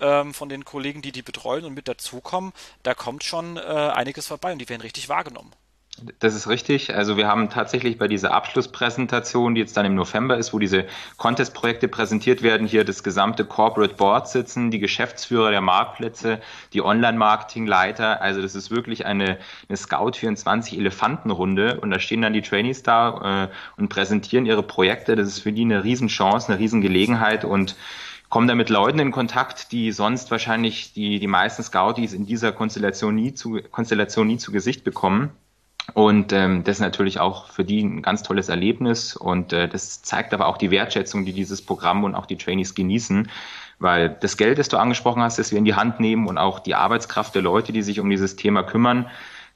ähm, von den Kollegen, die die betreuen und mit dazukommen. Da kommt schon äh, einiges vorbei und die werden richtig wahrgenommen. Das ist richtig. Also wir haben tatsächlich bei dieser Abschlusspräsentation, die jetzt dann im November ist, wo diese Contest-Projekte präsentiert werden, hier das gesamte Corporate Board sitzen, die Geschäftsführer der Marktplätze, die Online-Marketing-Leiter. Also das ist wirklich eine, eine Scout 24 Elefantenrunde und da stehen dann die Trainees da äh, und präsentieren ihre Projekte. Das ist für die eine Riesenchance, eine Riesengelegenheit und kommen da mit Leuten in Kontakt, die sonst wahrscheinlich die, die meisten Scouties in dieser Konstellation nie zu, Konstellation nie zu Gesicht bekommen. Und ähm, das ist natürlich auch für die ein ganz tolles Erlebnis und äh, das zeigt aber auch die Wertschätzung, die dieses Programm und auch die Trainees genießen, weil das Geld, das du angesprochen hast, das wir in die Hand nehmen und auch die Arbeitskraft der Leute, die sich um dieses Thema kümmern,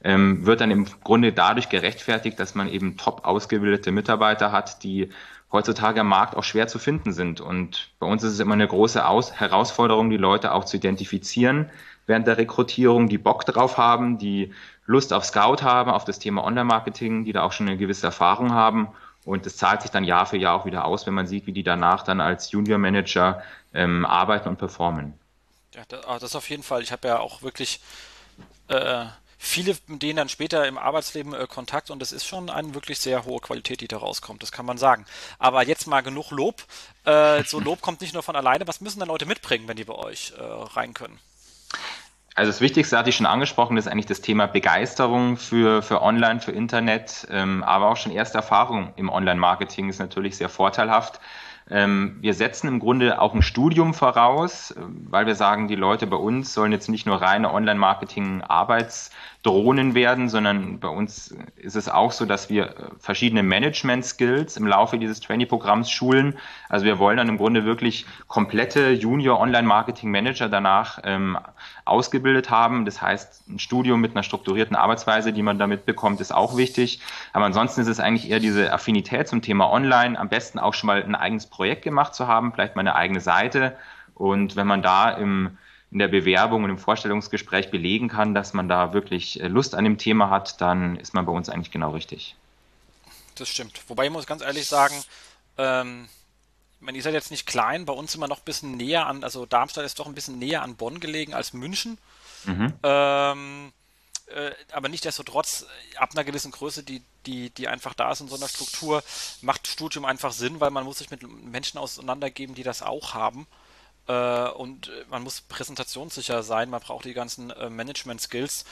ähm, wird dann im Grunde dadurch gerechtfertigt, dass man eben top ausgebildete Mitarbeiter hat, die heutzutage am Markt auch schwer zu finden sind. Und bei uns ist es immer eine große Aus Herausforderung, die Leute auch zu identifizieren während der Rekrutierung, die Bock drauf haben, die Lust auf Scout haben, auf das Thema Online-Marketing, die da auch schon eine gewisse Erfahrung haben. Und das zahlt sich dann Jahr für Jahr auch wieder aus, wenn man sieht, wie die danach dann als Junior-Manager ähm, arbeiten und performen. Ja, ah, das, auf jeden Fall. Ich habe ja auch wirklich äh, viele mit denen dann später im Arbeitsleben äh, Kontakt und es ist schon eine wirklich sehr hohe Qualität, die da rauskommt, das kann man sagen. Aber jetzt mal genug Lob. Äh, so Lob kommt nicht nur von alleine. Was müssen dann Leute mitbringen, wenn die bei euch äh, rein können? Also das Wichtigste hatte ich schon angesprochen, ist eigentlich das Thema Begeisterung für, für Online, für Internet, ähm, aber auch schon erste Erfahrung im Online-Marketing ist natürlich sehr vorteilhaft. Ähm, wir setzen im Grunde auch ein Studium voraus, weil wir sagen, die Leute bei uns sollen jetzt nicht nur reine Online-Marketing-Arbeits- Drohnen werden, sondern bei uns ist es auch so, dass wir äh, verschiedene Management-Skills im Laufe dieses Trainee-Programms schulen. Also wir wollen dann im Grunde wirklich komplette Junior-Online-Marketing-Manager danach ähm, ausgebildet haben. Das heißt, ein Studium mit einer strukturierten Arbeitsweise, die man damit bekommt, ist auch wichtig. Aber ansonsten ist es eigentlich eher diese Affinität zum Thema Online, am besten auch schon mal ein eigenes Projekt gemacht zu haben, vielleicht mal eine eigene Seite. Und wenn man da im in der Bewerbung und im Vorstellungsgespräch belegen kann, dass man da wirklich äh, Lust an dem Thema hat, dann ist man bei uns eigentlich genau richtig. Das stimmt. Wobei ich muss ganz ehrlich sagen, ähm, man ist ja jetzt nicht klein, bei uns sind wir noch ein bisschen näher an, also Darmstadt ist doch ein bisschen näher an Bonn gelegen als München. Mhm. Ähm, äh, aber nichtsdestotrotz, ab einer gewissen Größe, die, die, die einfach da ist in so einer Struktur, macht Studium einfach Sinn, weil man muss sich mit Menschen auseinandergeben, die das auch haben. Äh, und man muss präsentationssicher sein, man braucht die ganzen äh, Management-Skills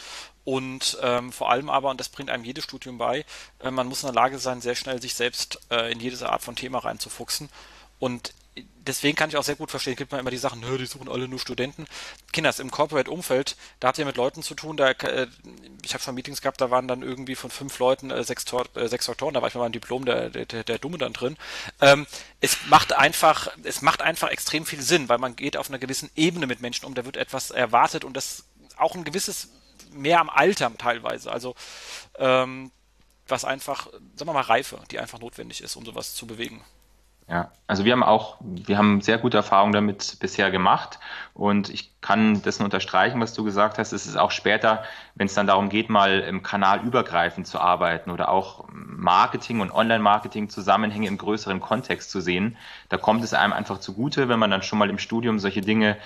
und ähm, vor allem aber, und das bringt einem jedes Studium bei, äh, man muss in der Lage sein, sehr schnell sich selbst äh, in jede Art von Thema reinzufuchsen. Und deswegen kann ich auch sehr gut verstehen, gibt man immer die Sachen, die suchen alle nur Studenten. Kinders, im Corporate-Umfeld, da habt ihr mit Leuten zu tun, da, äh, ich habe schon Meetings gehabt, da waren dann irgendwie von fünf Leuten äh, sechs, äh, sechs Doktoren, da war ich mal ein Diplom der, der, der Dumme dann drin. Ähm, es macht einfach, es macht einfach extrem viel Sinn, weil man geht auf einer gewissen Ebene mit Menschen um, da wird etwas erwartet und das auch ein gewisses mehr am Alter teilweise. Also ähm, was einfach, sagen wir mal, Reife, die einfach notwendig ist, um sowas zu bewegen. Ja, also wir haben auch, wir haben sehr gute Erfahrungen damit bisher gemacht und ich kann das nur unterstreichen, was du gesagt hast. Es ist auch später, wenn es dann darum geht, mal im Kanal übergreifend zu arbeiten oder auch Marketing und Online-Marketing Zusammenhänge im größeren Kontext zu sehen, da kommt es einem einfach zugute, wenn man dann schon mal im Studium solche Dinge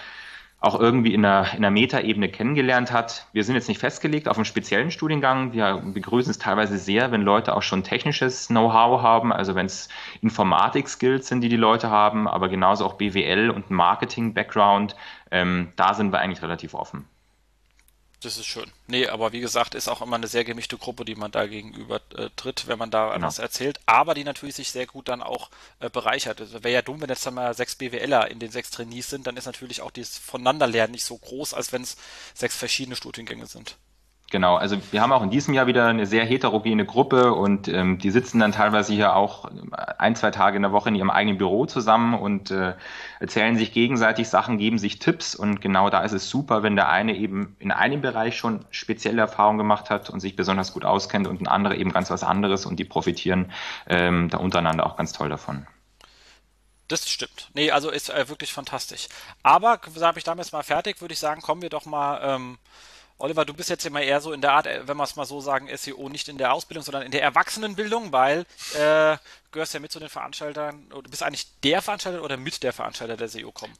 auch irgendwie in einer, in einer Metaebene kennengelernt hat. Wir sind jetzt nicht festgelegt auf einen speziellen Studiengang. Wir begrüßen es teilweise sehr, wenn Leute auch schon technisches Know-how haben, also wenn es Informatik-Skills sind, die die Leute haben, aber genauso auch BWL und Marketing-Background. Ähm, da sind wir eigentlich relativ offen. Das ist schön. Nee, aber wie gesagt, ist auch immer eine sehr gemischte Gruppe, die man da gegenüber äh, tritt, wenn man da genau. was erzählt, aber die natürlich sich sehr gut dann auch äh, bereichert. Also wäre ja dumm, wenn jetzt dann mal sechs BWLer in den sechs Trainees sind, dann ist natürlich auch dieses Voneinanderlernen nicht so groß, als wenn es sechs verschiedene Studiengänge sind. Genau, also wir haben auch in diesem Jahr wieder eine sehr heterogene Gruppe und ähm, die sitzen dann teilweise hier auch ein, zwei Tage in der Woche in ihrem eigenen Büro zusammen und äh, erzählen sich gegenseitig Sachen, geben sich Tipps und genau da ist es super, wenn der eine eben in einem Bereich schon spezielle Erfahrungen gemacht hat und sich besonders gut auskennt und ein anderer eben ganz was anderes und die profitieren ähm, da untereinander auch ganz toll davon. Das stimmt. Nee, also ist äh, wirklich fantastisch. Aber, habe ich damit mal fertig, würde ich sagen, kommen wir doch mal ähm, Oliver, du bist jetzt immer eher so in der Art, äh, wenn wir es mal so sagen, SEO nicht in der Ausbildung, sondern in der Erwachsenenbildung, weil äh, gehörst ja mit zu den Veranstaltern, du bist eigentlich der Veranstalter oder mit der Veranstalter der SEO-Com?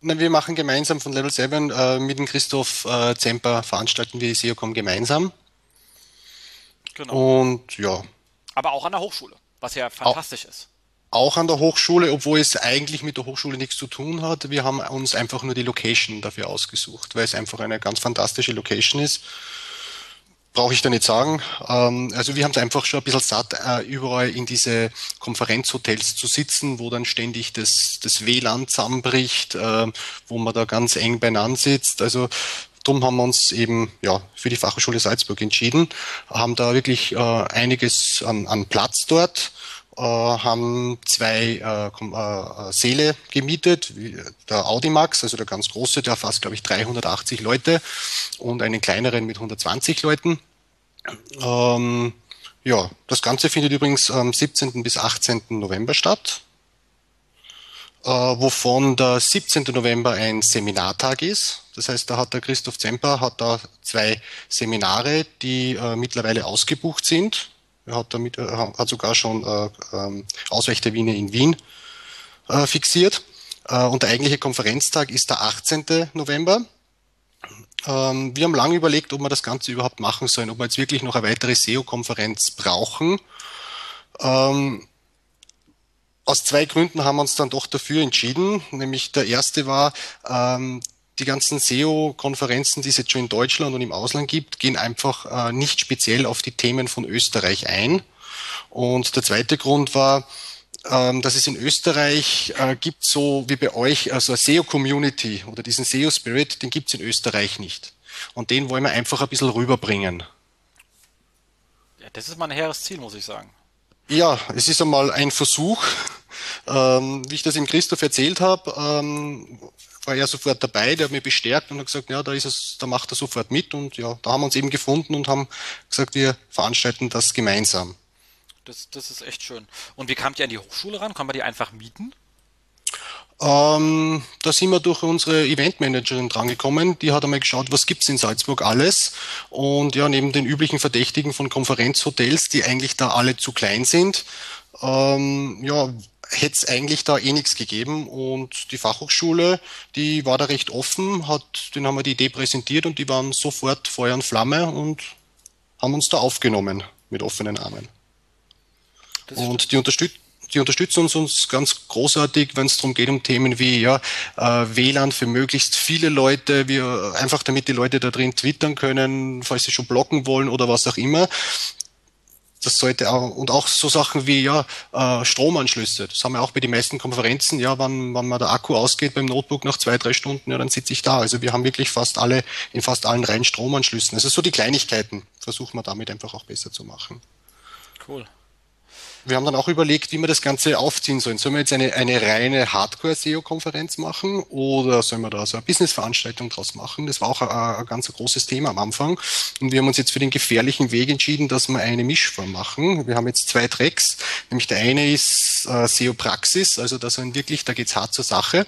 wir machen gemeinsam von Level 7 äh, mit dem Christoph äh, Zemper veranstalten wir die SEO-Com gemeinsam. Genau. Und ja. Aber auch an der Hochschule, was ja fantastisch auch, ist auch an der Hochschule, obwohl es eigentlich mit der Hochschule nichts zu tun hat. Wir haben uns einfach nur die Location dafür ausgesucht, weil es einfach eine ganz fantastische Location ist. Brauche ich da nicht sagen. Ähm, also wir haben es einfach schon ein bisschen satt, äh, überall in diese Konferenzhotels zu sitzen, wo dann ständig das, das WLAN zusammenbricht, äh, wo man da ganz eng beieinander sitzt. Also darum haben wir uns eben ja, für die Fachhochschule Salzburg entschieden, haben da wirklich äh, einiges an, an Platz dort haben zwei äh, äh, Säle gemietet, der Audimax, also der ganz große, der fasst, glaube ich, 380 Leute und einen kleineren mit 120 Leuten. Ähm, ja, das Ganze findet übrigens am 17. bis 18. November statt, äh, wovon der 17. November ein Seminartag ist. Das heißt, da hat der Christoph Zemper hat da zwei Seminare, die äh, mittlerweile ausgebucht sind. Er hat, damit, äh, hat sogar schon äh, ähm, Ausweichtermine in Wien äh, fixiert. Äh, und der eigentliche Konferenztag ist der 18. November. Ähm, wir haben lange überlegt, ob wir das Ganze überhaupt machen sollen, ob wir jetzt wirklich noch eine weitere SEO-Konferenz brauchen. Ähm, aus zwei Gründen haben wir uns dann doch dafür entschieden. Nämlich der erste war, ähm, die ganzen SEO-Konferenzen, die es jetzt schon in Deutschland und im Ausland gibt, gehen einfach äh, nicht speziell auf die Themen von Österreich ein. Und der zweite Grund war, ähm, dass es in Österreich äh, gibt, so wie bei euch, also eine SEO-Community oder diesen SEO-Spirit, den gibt es in Österreich nicht. Und den wollen wir einfach ein bisschen rüberbringen. Ja, das ist mein hehres Ziel, muss ich sagen. Ja, es ist einmal ein Versuch. Ähm, wie ich das im Christoph erzählt habe, ähm, war er sofort dabei, der hat mich bestärkt und hat gesagt, ja, da ist es, da macht er sofort mit und ja, da haben wir uns eben gefunden und haben gesagt, wir veranstalten das gemeinsam. Das, das ist echt schön. Und wie kamt ihr an die Hochschule ran? Kann man die einfach mieten? Ähm, da sind wir durch unsere Eventmanagerin drangekommen. Die hat einmal geschaut, was gibt's in Salzburg alles. Und ja, neben den üblichen Verdächtigen von Konferenzhotels, die eigentlich da alle zu klein sind, ähm, ja, hätte es eigentlich da eh nichts gegeben. Und die Fachhochschule, die war da recht offen, hat, den haben wir die Idee präsentiert und die waren sofort Feuer und Flamme und haben uns da aufgenommen mit offenen Armen. Und die, unterstüt die unterstützen uns, uns ganz großartig, wenn es darum geht, um Themen wie ja, äh, WLAN für möglichst viele Leute, wir, einfach damit die Leute da drin twittern können, falls sie schon blocken wollen oder was auch immer das sollte auch, und auch so Sachen wie ja, äh, Stromanschlüsse. Das haben wir auch bei den meisten Konferenzen. Ja, wann, wann mal der Akku ausgeht beim Notebook nach zwei, drei Stunden, ja, dann sitze ich da. Also wir haben wirklich fast alle, in fast allen rein Stromanschlüssen. Also so die Kleinigkeiten versuchen wir damit einfach auch besser zu machen. Cool. Wir haben dann auch überlegt, wie wir das Ganze aufziehen sollen. Sollen wir jetzt eine, eine reine Hardcore-SEO-Konferenz machen oder sollen wir da so eine Business-Veranstaltung draus machen? Das war auch ein, ein ganz großes Thema am Anfang. Und wir haben uns jetzt für den gefährlichen Weg entschieden, dass wir eine Mischform machen. Wir haben jetzt zwei Tracks. Nämlich der eine ist äh, SEO-Praxis, also da sollen wirklich, da geht's hart zur Sache.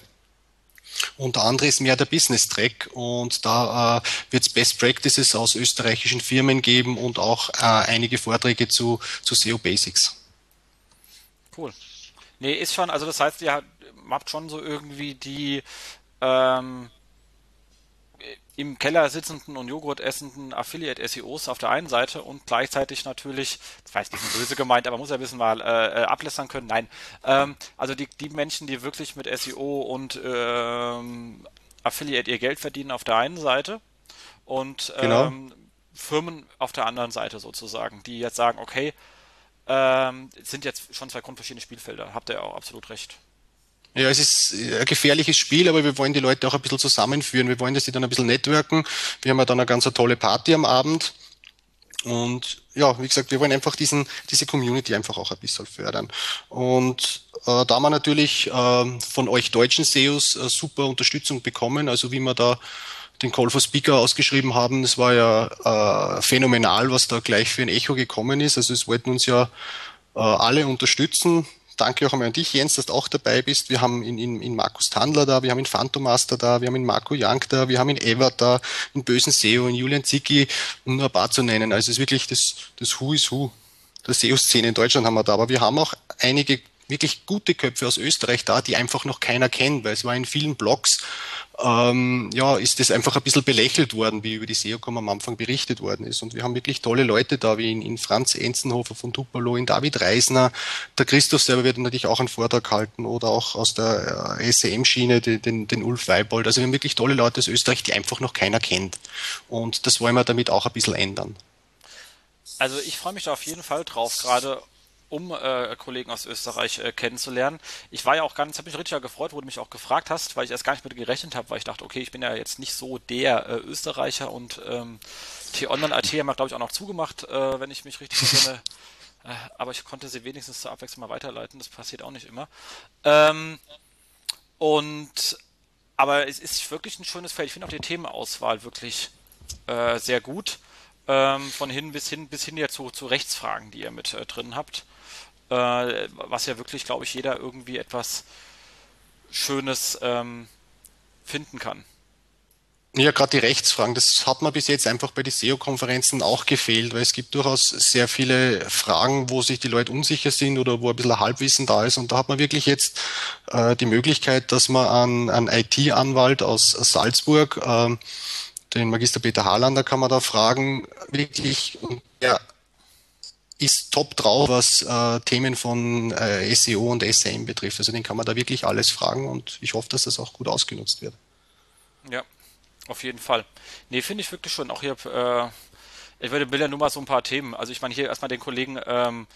Und der andere ist mehr der Business-Track und da äh, wird es Best Practices aus österreichischen Firmen geben und auch äh, einige Vorträge zu, zu SEO Basics. Cool. Nee, ist schon, also das heißt, ihr habt schon so irgendwie die ähm, im Keller sitzenden und Joghurt essenden Affiliate-SEOs auf der einen Seite und gleichzeitig natürlich, jetzt ein bisschen böse gemeint, aber muss ja ein bisschen mal äh, äh, ablässern können. Nein, ähm, also die, die Menschen, die wirklich mit SEO und ähm, Affiliate ihr Geld verdienen auf der einen Seite und genau. ähm, Firmen auf der anderen Seite sozusagen, die jetzt sagen, okay, ähm, sind jetzt schon zwei grundverschiedene Spielfelder. Habt ihr auch absolut recht. Ja, es ist ein gefährliches Spiel, aber wir wollen die Leute auch ein bisschen zusammenführen. Wir wollen, dass sie dann ein bisschen networken. Wir haben ja dann eine ganz tolle Party am Abend. Und ja, wie gesagt, wir wollen einfach diesen, diese Community einfach auch ein bisschen fördern. Und äh, da wir natürlich äh, von euch deutschen SEOs äh, super Unterstützung bekommen, also wie wir da den Call for Speaker ausgeschrieben haben, das war ja äh, phänomenal, was da gleich für ein Echo gekommen ist. Also es wollten uns ja äh, alle unterstützen danke auch einmal an dich, Jens, dass du auch dabei bist. Wir haben in, in, in Markus Tandler da, wir haben in Phantomaster da, wir haben in Marco Young da, wir haben in Evert da, in Bösen SEO, in Julian Zicki, um nur ein paar zu nennen. Also es ist wirklich das, das Who is Who der SEO-Szene in Deutschland haben wir da. Aber wir haben auch einige wirklich gute Köpfe aus Österreich da, die einfach noch keiner kennt, weil es war in vielen Blogs ähm, ja, ist das einfach ein bisschen belächelt worden, wie über die SEOCom am Anfang berichtet worden ist. Und wir haben wirklich tolle Leute da, wie in, in Franz Enzenhofer von Tupelo, in David Reisner, der Christoph selber wird natürlich auch einen Vortrag halten oder auch aus der äh, SEM-Schiene den, den, den Ulf Weibold. Also wir haben wirklich tolle Leute aus Österreich, die einfach noch keiner kennt. Und das wollen wir damit auch ein bisschen ändern. Also ich freue mich da auf jeden Fall drauf, gerade um äh, Kollegen aus Österreich äh, kennenzulernen. Ich war ja auch ganz, habe mich richtig gefreut, wo du mich auch gefragt hast, weil ich erst gar nicht mit gerechnet habe, weil ich dachte, okay, ich bin ja jetzt nicht so der äh, Österreicher und ähm, T-Online-AT haben wir, glaube ich, auch noch zugemacht, äh, wenn ich mich richtig erinnere. Äh, aber ich konnte sie wenigstens zur Abwechslung mal weiterleiten, das passiert auch nicht immer. Ähm, und aber es ist wirklich ein schönes Feld. Ich finde auch die Themenauswahl wirklich äh, sehr gut. Ähm, von hin bis hin bis hin ja zu, zu Rechtsfragen, die ihr mit äh, drin habt äh, was ja wirklich, glaube ich, jeder irgendwie etwas Schönes ähm, finden kann. Ja, gerade die Rechtsfragen, das hat man bis jetzt einfach bei den SEO-Konferenzen auch gefehlt, weil es gibt durchaus sehr viele Fragen, wo sich die Leute unsicher sind oder wo ein bisschen Halbwissen da ist. Und da hat man wirklich jetzt äh, die Möglichkeit, dass man an einen IT-Anwalt aus Salzburg, äh, den Magister Peter Harlander, kann man da fragen, wirklich, ja, ist top drauf, was äh, Themen von äh, SEO und SEM betrifft. Also den kann man da wirklich alles fragen und ich hoffe, dass das auch gut ausgenutzt wird. Ja, auf jeden Fall. Nee, finde ich wirklich schon. Auch hier, äh, ich würde will ja nur mal so ein paar Themen. Also ich meine hier erstmal den Kollegen ähm,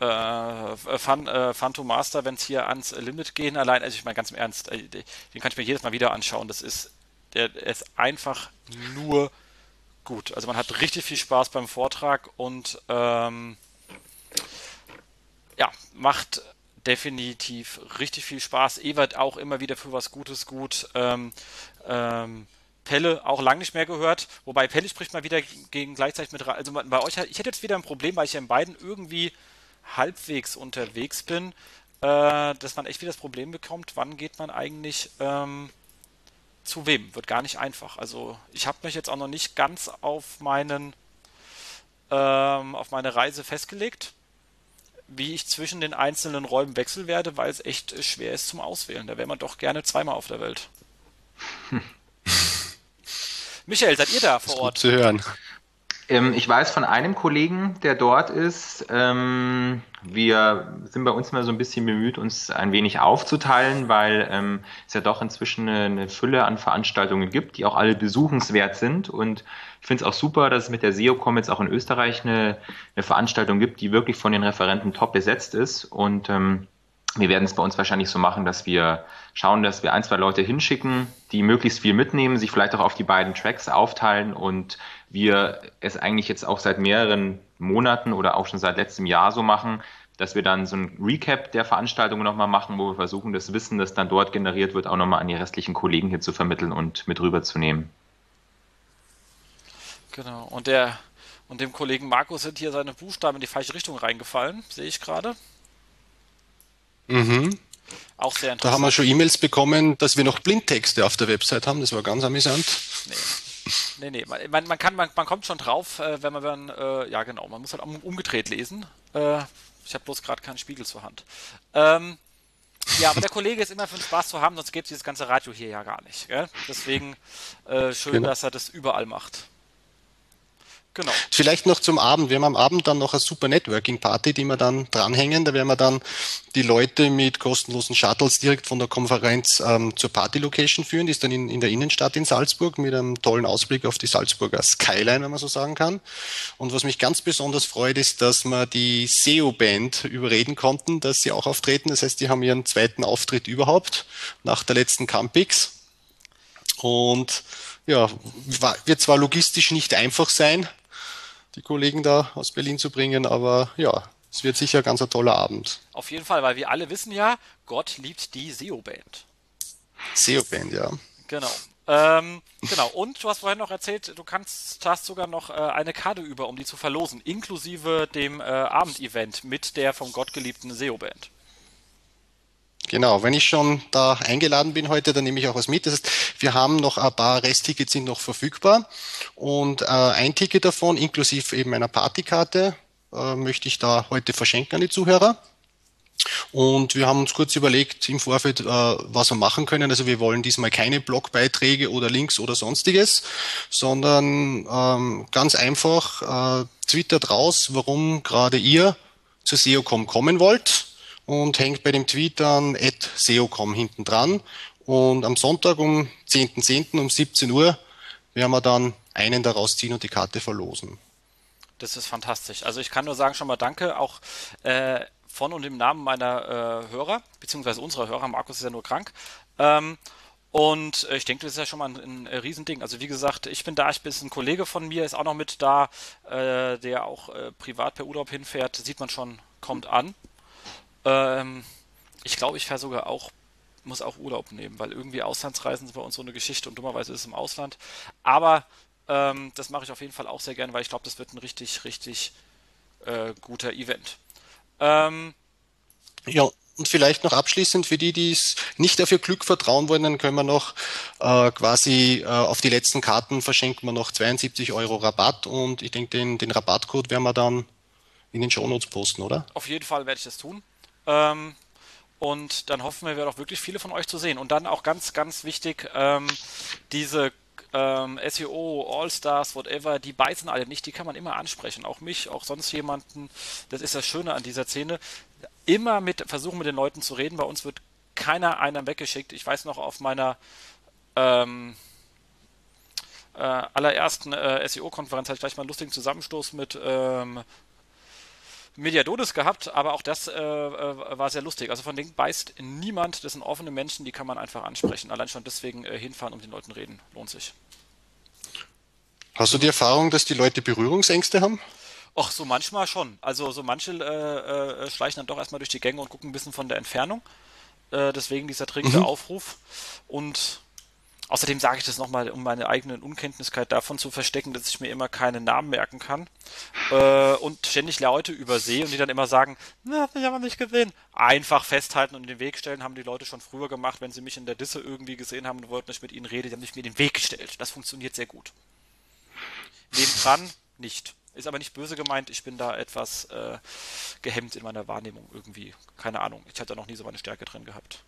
äh, Fun, äh, Phantom Master, wenn es hier ans Limit gehen allein, also ich meine ganz im Ernst, äh, den kann ich mir jedes Mal wieder anschauen. Das ist, der ist einfach nur gut. Also man hat richtig viel Spaß beim Vortrag und ähm, ja, macht definitiv richtig viel Spaß. Ewert auch immer wieder für was Gutes gut. Ähm, ähm, Pelle auch lange nicht mehr gehört, wobei Pelle spricht mal wieder gegen gleichzeitig mit. Also bei euch, ich hätte jetzt wieder ein Problem, weil ich ja in beiden irgendwie halbwegs unterwegs bin, äh, dass man echt wieder das Problem bekommt, wann geht man eigentlich ähm, zu wem, wird gar nicht einfach. Also ich habe mich jetzt auch noch nicht ganz auf meinen ähm, auf meine Reise festgelegt, wie ich zwischen den einzelnen Räumen wechseln werde, weil es echt schwer ist zum Auswählen. Da wäre man doch gerne zweimal auf der Welt. Hm. Michael, seid ihr da vor Ort? zu hören. Ähm, ich weiß von einem Kollegen, der dort ist. Ähm, wir sind bei uns immer so ein bisschen bemüht, uns ein wenig aufzuteilen, weil ähm, es ja doch inzwischen eine, eine, Fülle an Veranstaltungen gibt, die auch alle besuchenswert sind. Und ich finde es auch super, dass es mit der SEOCom jetzt auch in Österreich eine, eine, Veranstaltung gibt, die wirklich von den Referenten top besetzt ist. Und ähm, wir werden es bei uns wahrscheinlich so machen, dass wir schauen, dass wir ein, zwei Leute hinschicken, die möglichst viel mitnehmen, sich vielleicht auch auf die beiden Tracks aufteilen und wir es eigentlich jetzt auch seit mehreren Monaten oder auch schon seit letztem Jahr so machen, dass wir dann so ein Recap der Veranstaltung nochmal machen, wo wir versuchen, das Wissen, das dann dort generiert wird, auch nochmal an die restlichen Kollegen hier zu vermitteln und mit rüberzunehmen. Genau. Und der und dem Kollegen Markus sind hier seine Buchstaben in die falsche Richtung reingefallen, sehe ich gerade. Mhm. Auch sehr interessant. Da haben wir schon E-Mails bekommen, dass wir noch Blindtexte auf der Website haben. Das war ganz amüsant. Nee. Nee, nee, man, man, kann, man, man kommt schon drauf, äh, wenn man, äh, ja genau, man muss halt umgedreht lesen. Äh, ich habe bloß gerade keinen Spiegel zur Hand. Ähm, ja, aber der Kollege ist immer für den Spaß zu haben, sonst gäbe es dieses ganze Radio hier ja gar nicht. Gell? Deswegen äh, schön, genau. dass er das überall macht. Genau. Vielleicht noch zum Abend. Wir haben am Abend dann noch eine super Networking-Party, die wir dann dranhängen. Da werden wir dann die Leute mit kostenlosen Shuttles direkt von der Konferenz ähm, zur Party-Location führen. Die ist dann in, in der Innenstadt in Salzburg mit einem tollen Ausblick auf die Salzburger Skyline, wenn man so sagen kann. Und was mich ganz besonders freut, ist, dass wir die SEO-Band überreden konnten, dass sie auch auftreten. Das heißt, die haben ihren zweiten Auftritt überhaupt nach der letzten Campix. Und ja, wird zwar logistisch nicht einfach sein, die Kollegen da aus Berlin zu bringen. Aber ja, es wird sicher ganz ein toller Abend. Auf jeden Fall, weil wir alle wissen ja, Gott liebt die SEO-Band. SEO-Band, ja. Genau. Ähm, genau, und du hast vorhin noch erzählt, du kannst, hast sogar noch äh, eine Karte über, um die zu verlosen, inklusive dem äh, Abendevent mit der vom Gott geliebten SEO-Band. Genau, wenn ich schon da eingeladen bin heute, dann nehme ich auch was mit. Das heißt, wir haben noch ein paar Resttickets sind noch verfügbar und äh, ein Ticket davon, inklusive eben einer Partykarte, äh, möchte ich da heute verschenken an die Zuhörer. Und wir haben uns kurz überlegt im Vorfeld, äh, was wir machen können. Also wir wollen diesmal keine Blogbeiträge oder Links oder sonstiges, sondern ähm, ganz einfach äh, twittert raus, warum gerade ihr zur SEOCom kommen wollt und hängt bei dem Tweet at SEOcom hinten dran. Und am Sonntag um 10.10. .10. um 17 Uhr werden wir dann einen daraus ziehen und die Karte verlosen. Das ist fantastisch. Also ich kann nur sagen schon mal Danke, auch äh, von und im Namen meiner äh, Hörer, beziehungsweise unserer Hörer, Markus ist ja nur krank. Ähm, und äh, ich denke, das ist ja schon mal ein, ein, ein Riesending. Also wie gesagt, ich bin da, ich bin ein Kollege von mir, ist auch noch mit da, äh, der auch äh, privat per Urlaub hinfährt, sieht man schon, kommt an. Ähm, ich glaube, ich fahre sogar auch, muss auch Urlaub nehmen, weil irgendwie Auslandsreisen sind bei uns so eine Geschichte und dummerweise ist es im Ausland. Aber ähm, das mache ich auf jeden Fall auch sehr gerne, weil ich glaube, das wird ein richtig, richtig äh, guter Event. Ähm, ja, und vielleicht noch abschließend für die, die es nicht auf ihr Glück vertrauen wollen, dann können wir noch äh, quasi äh, auf die letzten Karten verschenken wir noch 72 Euro Rabatt und ich denke, den, den Rabattcode werden wir dann in den Shownotes posten, oder? Auf jeden Fall werde ich das tun. Ähm, und dann hoffen wir, wir auch wirklich viele von euch zu sehen. Und dann auch ganz, ganz wichtig, ähm, diese ähm, SEO, All-Stars, whatever, die beißen alle nicht, die kann man immer ansprechen. Auch mich, auch sonst jemanden. Das ist das Schöne an dieser Szene. Immer mit, versuchen mit den Leuten zu reden. Bei uns wird keiner einer weggeschickt. Ich weiß noch auf meiner ähm, äh, allerersten äh, SEO-Konferenz hatte ich gleich mal einen lustigen Zusammenstoß mit ähm, Mediadonis gehabt, aber auch das äh, äh, war sehr lustig. Also von denen beißt niemand, das sind offene Menschen, die kann man einfach ansprechen. Allein schon deswegen äh, hinfahren und mit den Leuten reden, lohnt sich. Hast du die Erfahrung, dass die Leute Berührungsängste haben? Ach, so manchmal schon. Also so manche äh, äh, schleichen dann doch erstmal durch die Gänge und gucken ein bisschen von der Entfernung. Äh, deswegen dieser dringende mhm. Aufruf. Und Außerdem sage ich das nochmal, um meine eigene Unkenntniskeit davon zu verstecken, dass ich mir immer keine Namen merken kann äh, und ständig Leute übersehe und die dann immer sagen, na, hab ich aber nicht gesehen. Einfach festhalten und in den Weg stellen, haben die Leute schon früher gemacht, wenn sie mich in der Disse irgendwie gesehen haben und wollten, dass ich mit ihnen rede, die haben mich mir den Weg gestellt. Das funktioniert sehr gut. Nebendran nicht. Ist aber nicht böse gemeint, ich bin da etwas äh, gehemmt in meiner Wahrnehmung irgendwie. Keine Ahnung, ich hatte da noch nie so meine Stärke drin gehabt.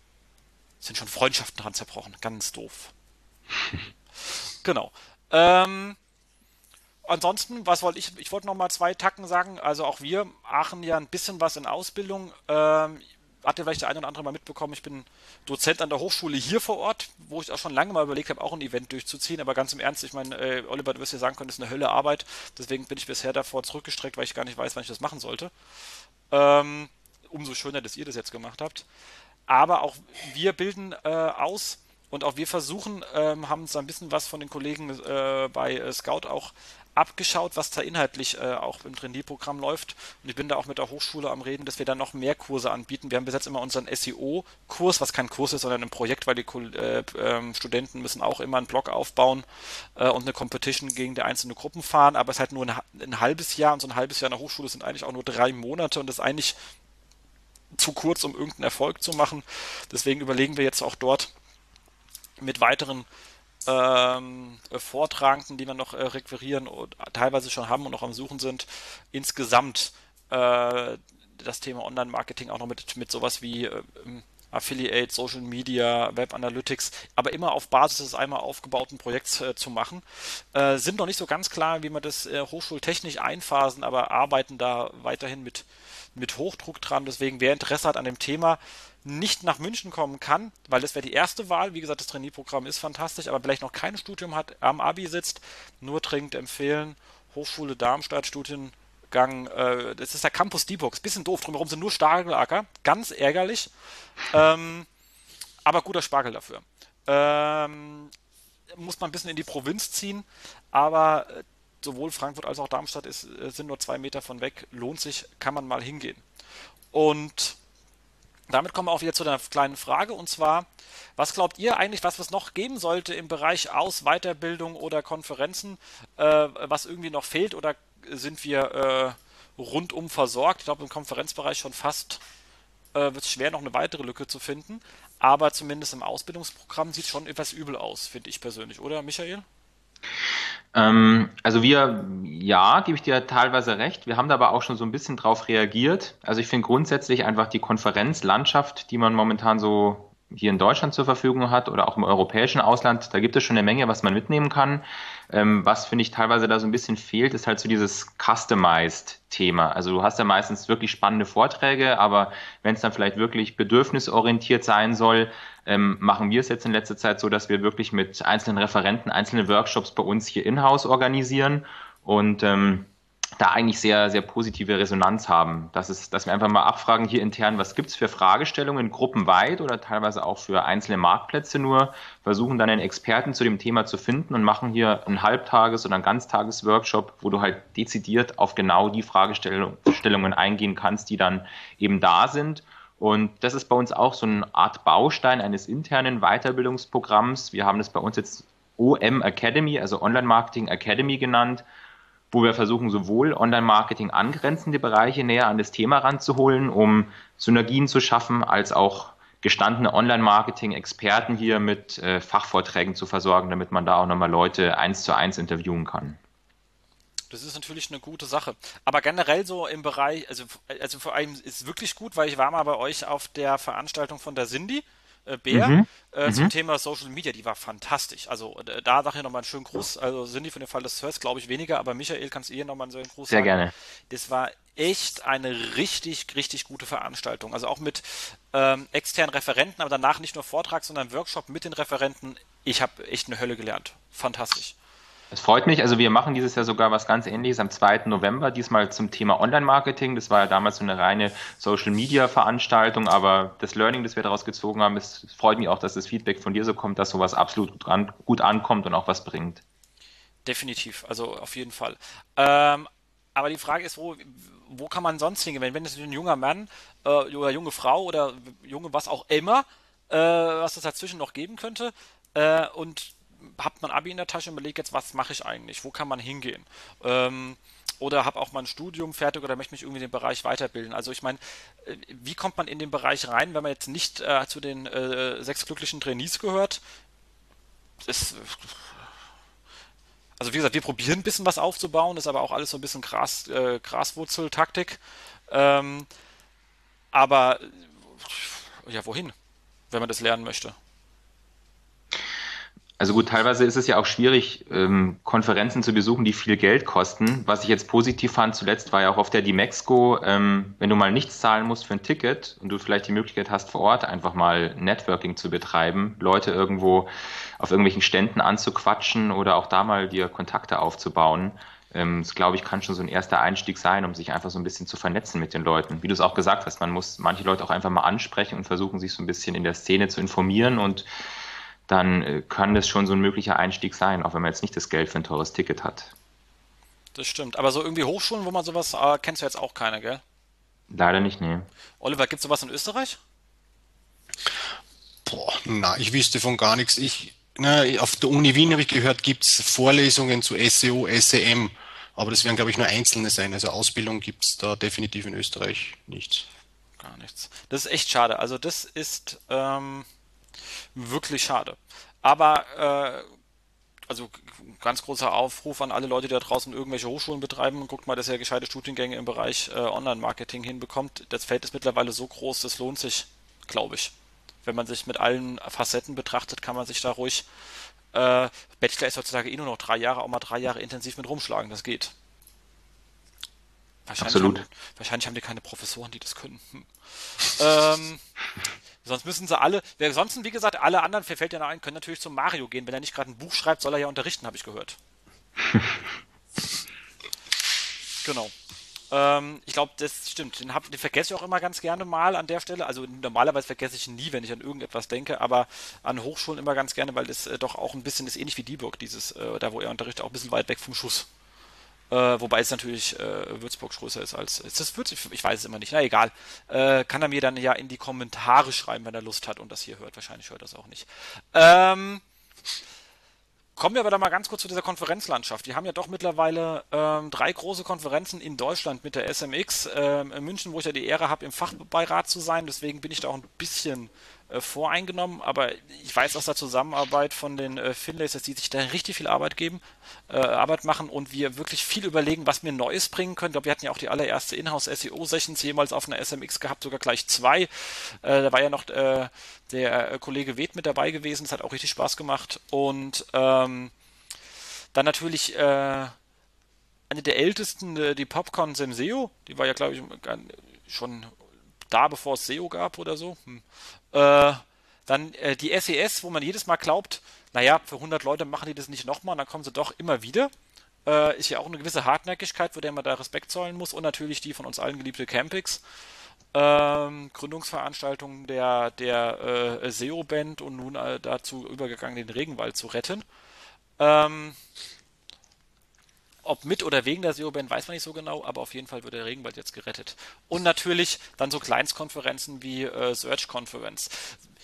Sind schon Freundschaften dran zerbrochen, ganz doof. genau. Ähm, ansonsten, was wollte ich? Ich wollte noch mal zwei Tacken sagen. Also auch wir Aachen ja ein bisschen was in Ausbildung. Ähm, hat vielleicht der eine oder andere mal mitbekommen, ich bin Dozent an der Hochschule hier vor Ort, wo ich auch schon lange mal überlegt habe, auch ein Event durchzuziehen. Aber ganz im Ernst, ich meine, äh, Oliver, du wirst ja sagen können, das ist eine Hölle Arbeit. Deswegen bin ich bisher davor zurückgestreckt, weil ich gar nicht weiß, wann ich das machen sollte. Ähm, umso schöner, dass ihr das jetzt gemacht habt. Aber auch wir bilden äh, aus und auch wir versuchen, ähm, haben uns ein bisschen was von den Kollegen äh, bei äh, Scout auch abgeschaut, was da inhaltlich äh, auch im Trainee-Programm läuft. Und ich bin da auch mit der Hochschule am Reden, dass wir da noch mehr Kurse anbieten. Wir haben bis jetzt immer unseren SEO-Kurs, was kein Kurs ist, sondern ein Projekt, weil die äh, äh, Studenten müssen auch immer einen Blog aufbauen äh, und eine Competition gegen die einzelnen Gruppen fahren. Aber es ist halt nur ein, ein halbes Jahr und so ein halbes Jahr in der Hochschule sind eigentlich auch nur drei Monate und das ist eigentlich zu kurz, um irgendeinen Erfolg zu machen. Deswegen überlegen wir jetzt auch dort mit weiteren ähm, Vortragenden, die wir noch äh, requirieren und teilweise schon haben und noch am Suchen sind, insgesamt äh, das Thema Online-Marketing auch noch mit, mit sowas wie äh, Affiliate, Social Media, Web Analytics, aber immer auf Basis des einmal aufgebauten Projekts äh, zu machen. Äh, sind noch nicht so ganz klar, wie wir das äh, hochschultechnisch einphasen, aber arbeiten da weiterhin mit, mit Hochdruck dran. Deswegen, wer Interesse hat an dem Thema, nicht nach München kommen kann, weil das wäre die erste Wahl. Wie gesagt, das Trainee-Programm ist fantastisch, aber vielleicht noch kein Studium hat, am Abi sitzt, nur dringend empfehlen. Hochschule Darmstadt, Studiengang, äh, das ist der Campus D-Box. Bisschen doof, drumherum sind nur Spargelacker, ganz ärgerlich. Ähm, aber guter Spargel dafür. Ähm, muss man ein bisschen in die Provinz ziehen, aber äh, sowohl Frankfurt als auch Darmstadt ist, äh, sind nur zwei Meter von weg. Lohnt sich, kann man mal hingehen. Und damit kommen wir auch wieder zu einer kleinen Frage und zwar, was glaubt ihr eigentlich, was es noch geben sollte im Bereich Aus-, Weiterbildung oder Konferenzen, äh, was irgendwie noch fehlt oder sind wir äh, rundum versorgt? Ich glaube, im Konferenzbereich schon fast äh, wird es schwer, noch eine weitere Lücke zu finden, aber zumindest im Ausbildungsprogramm sieht es schon etwas übel aus, finde ich persönlich, oder Michael? Ähm, also wir, ja, gebe ich dir teilweise recht. Wir haben da aber auch schon so ein bisschen drauf reagiert. Also ich finde grundsätzlich einfach die Konferenzlandschaft, die man momentan so hier in Deutschland zur Verfügung hat oder auch im europäischen Ausland, da gibt es schon eine Menge, was man mitnehmen kann. Ähm, was finde ich teilweise da so ein bisschen fehlt, ist halt so dieses Customized-Thema. Also du hast ja meistens wirklich spannende Vorträge, aber wenn es dann vielleicht wirklich bedürfnisorientiert sein soll, ähm, machen wir es jetzt in letzter Zeit so, dass wir wirklich mit einzelnen Referenten einzelne Workshops bei uns hier in-house organisieren und ähm, da eigentlich sehr, sehr positive Resonanz haben. Das ist, dass wir einfach mal abfragen hier intern, was gibt es für Fragestellungen gruppenweit oder teilweise auch für einzelne Marktplätze nur, versuchen dann einen Experten zu dem Thema zu finden und machen hier einen Halbtages- oder einen Ganztages-Workshop, wo du halt dezidiert auf genau die Fragestellungen eingehen kannst, die dann eben da sind. Und das ist bei uns auch so eine Art Baustein eines internen Weiterbildungsprogramms. Wir haben das bei uns jetzt OM Academy, also Online Marketing Academy genannt wo wir versuchen, sowohl Online-Marketing angrenzende Bereiche näher an das Thema ranzuholen, um Synergien zu schaffen, als auch gestandene Online-Marketing-Experten hier mit äh, Fachvorträgen zu versorgen, damit man da auch nochmal Leute eins zu eins interviewen kann. Das ist natürlich eine gute Sache. Aber generell so im Bereich, also, also vor allem ist wirklich gut, weil ich war mal bei euch auf der Veranstaltung von der Cindy äh, Bär mhm. äh, zum mhm. Thema Social Media, die war fantastisch. Also äh, da sage ich nochmal einen schönen Gruß. Also die von dem Fall des hörst, glaube ich, weniger, aber Michael, kannst du ihr nochmal einen schönen Gruß Sehr sagen? gerne. Das war echt eine richtig, richtig gute Veranstaltung. Also auch mit ähm, externen Referenten, aber danach nicht nur Vortrag, sondern Workshop mit den Referenten. Ich habe echt eine Hölle gelernt. Fantastisch. Es freut mich. Also wir machen dieses Jahr sogar was ganz ähnliches am 2. November, diesmal zum Thema Online-Marketing. Das war ja damals so eine reine Social-Media-Veranstaltung, aber das Learning, das wir daraus gezogen haben, es freut mich auch, dass das Feedback von dir so kommt, dass sowas absolut gut, an, gut ankommt und auch was bringt. Definitiv, also auf jeden Fall. Ähm, aber die Frage ist, wo, wo kann man sonst hingehen? Wenn, es ein junger Mann äh, oder junge Frau oder junge was auch immer, äh, was es dazwischen noch geben könnte, äh, und habt man Abi in der Tasche und überlegt jetzt, was mache ich eigentlich? Wo kann man hingehen? Ähm, oder habe auch mal ein Studium fertig oder möchte mich irgendwie in dem Bereich weiterbilden. Also ich meine, äh, wie kommt man in den Bereich rein, wenn man jetzt nicht äh, zu den äh, sechs glücklichen Trainees gehört? Ist, also wie gesagt, wir probieren ein bisschen was aufzubauen, ist aber auch alles so ein bisschen Gras, äh, Graswurzeltaktik. Ähm, aber ja, wohin, wenn man das lernen möchte? Also gut, teilweise ist es ja auch schwierig, ähm, Konferenzen zu besuchen, die viel Geld kosten. Was ich jetzt positiv fand zuletzt, war ja auch auf der Dimexco, ähm, wenn du mal nichts zahlen musst für ein Ticket und du vielleicht die Möglichkeit hast, vor Ort einfach mal Networking zu betreiben, Leute irgendwo auf irgendwelchen Ständen anzuquatschen oder auch da mal dir Kontakte aufzubauen. Ähm, das glaube ich kann schon so ein erster Einstieg sein, um sich einfach so ein bisschen zu vernetzen mit den Leuten. Wie du es auch gesagt hast, man muss manche Leute auch einfach mal ansprechen und versuchen, sich so ein bisschen in der Szene zu informieren und dann äh, kann das schon so ein möglicher Einstieg sein, auch wenn man jetzt nicht das Geld für ein teures Ticket hat. das stimmt. Aber so irgendwie Hochschulen, wo man sowas, äh, kennst du jetzt auch keine, gell? Leider nicht, nee. Oliver, gibt es sowas in Österreich? Boah, na, ich wüsste von gar nichts. Ich, na, auf der Uni Wien habe ich gehört, gibt es Vorlesungen zu SEO, SEM. Aber das werden, glaube ich, nur einzelne sein. Also Ausbildung gibt es da definitiv in Österreich nichts. Gar nichts. Das ist echt schade. Also das ist ähm, wirklich schade. Aber äh, also ganz großer Aufruf an alle Leute, die da draußen irgendwelche Hochschulen betreiben. Guckt mal, dass ihr gescheite Studiengänge im Bereich äh, Online-Marketing hinbekommt. Das Feld ist mittlerweile so groß, das lohnt sich, glaube ich. Wenn man sich mit allen Facetten betrachtet, kann man sich da ruhig. Äh, Bachelor ist heutzutage eh nur noch drei Jahre, auch mal drei Jahre intensiv mit rumschlagen. Das geht. Wahrscheinlich Absolut. Haben, wahrscheinlich haben die keine Professoren, die das können. Hm. ähm, Sonst müssen sie alle, wer sonst, wie gesagt, alle anderen, fällt ja noch ein, können natürlich zum Mario gehen. Wenn er nicht gerade ein Buch schreibt, soll er ja unterrichten, habe ich gehört. genau. Ähm, ich glaube, das stimmt. Den, hab, den vergesse ich auch immer ganz gerne mal an der Stelle. Also normalerweise vergesse ich ihn nie, wenn ich an irgendetwas denke, aber an Hochschulen immer ganz gerne, weil das äh, doch auch ein bisschen ist ähnlich wie Dieburg, dieses, äh, da wo er unterrichtet, auch ein bisschen weit weg vom Schuss. Äh, wobei es natürlich äh, Würzburg größer ist als. Ist das Würzburg? Ich weiß es immer nicht. Na egal. Äh, kann er mir dann ja in die Kommentare schreiben, wenn er Lust hat und das hier hört. Wahrscheinlich hört er das auch nicht. Ähm, Kommen wir aber da mal ganz kurz zu dieser Konferenzlandschaft. Die haben ja doch mittlerweile ähm, drei große Konferenzen in Deutschland mit der SMX. Ähm, in München, wo ich ja die Ehre habe, im Fachbeirat zu sein. Deswegen bin ich da auch ein bisschen äh, voreingenommen, aber ich weiß aus der Zusammenarbeit von den äh, Finlays, dass die sich da richtig viel Arbeit geben, äh, Arbeit machen und wir wirklich viel überlegen, was wir Neues bringen können. Ich glaube, wir hatten ja auch die allererste Inhouse-SEO-Sessions jemals auf einer SMX gehabt, sogar gleich zwei. Äh, da war ja noch äh, der äh, Kollege Weth mit dabei gewesen, das hat auch richtig Spaß gemacht und ähm, dann natürlich eine der ältesten, die Popcorn Semseo, die war ja, glaube ich, schon da, bevor es SEO gab oder so. Hm. Äh, dann äh, die SES, wo man jedes Mal glaubt, naja, für 100 Leute machen die das nicht nochmal, dann kommen sie doch immer wieder. Äh, ist ja auch eine gewisse Hartnäckigkeit, vor der man da Respekt zollen muss. Und natürlich die von uns allen geliebte Campix. Ähm, Gründungsveranstaltung der, der äh, SEO-Band und nun äh, dazu übergegangen, den Regenwald zu retten. Ähm, ob mit oder wegen der SEO-Band, weiß man nicht so genau, aber auf jeden Fall wird der Regenwald jetzt gerettet. Und natürlich dann so Kleinstkonferenzen wie äh, Search Conference.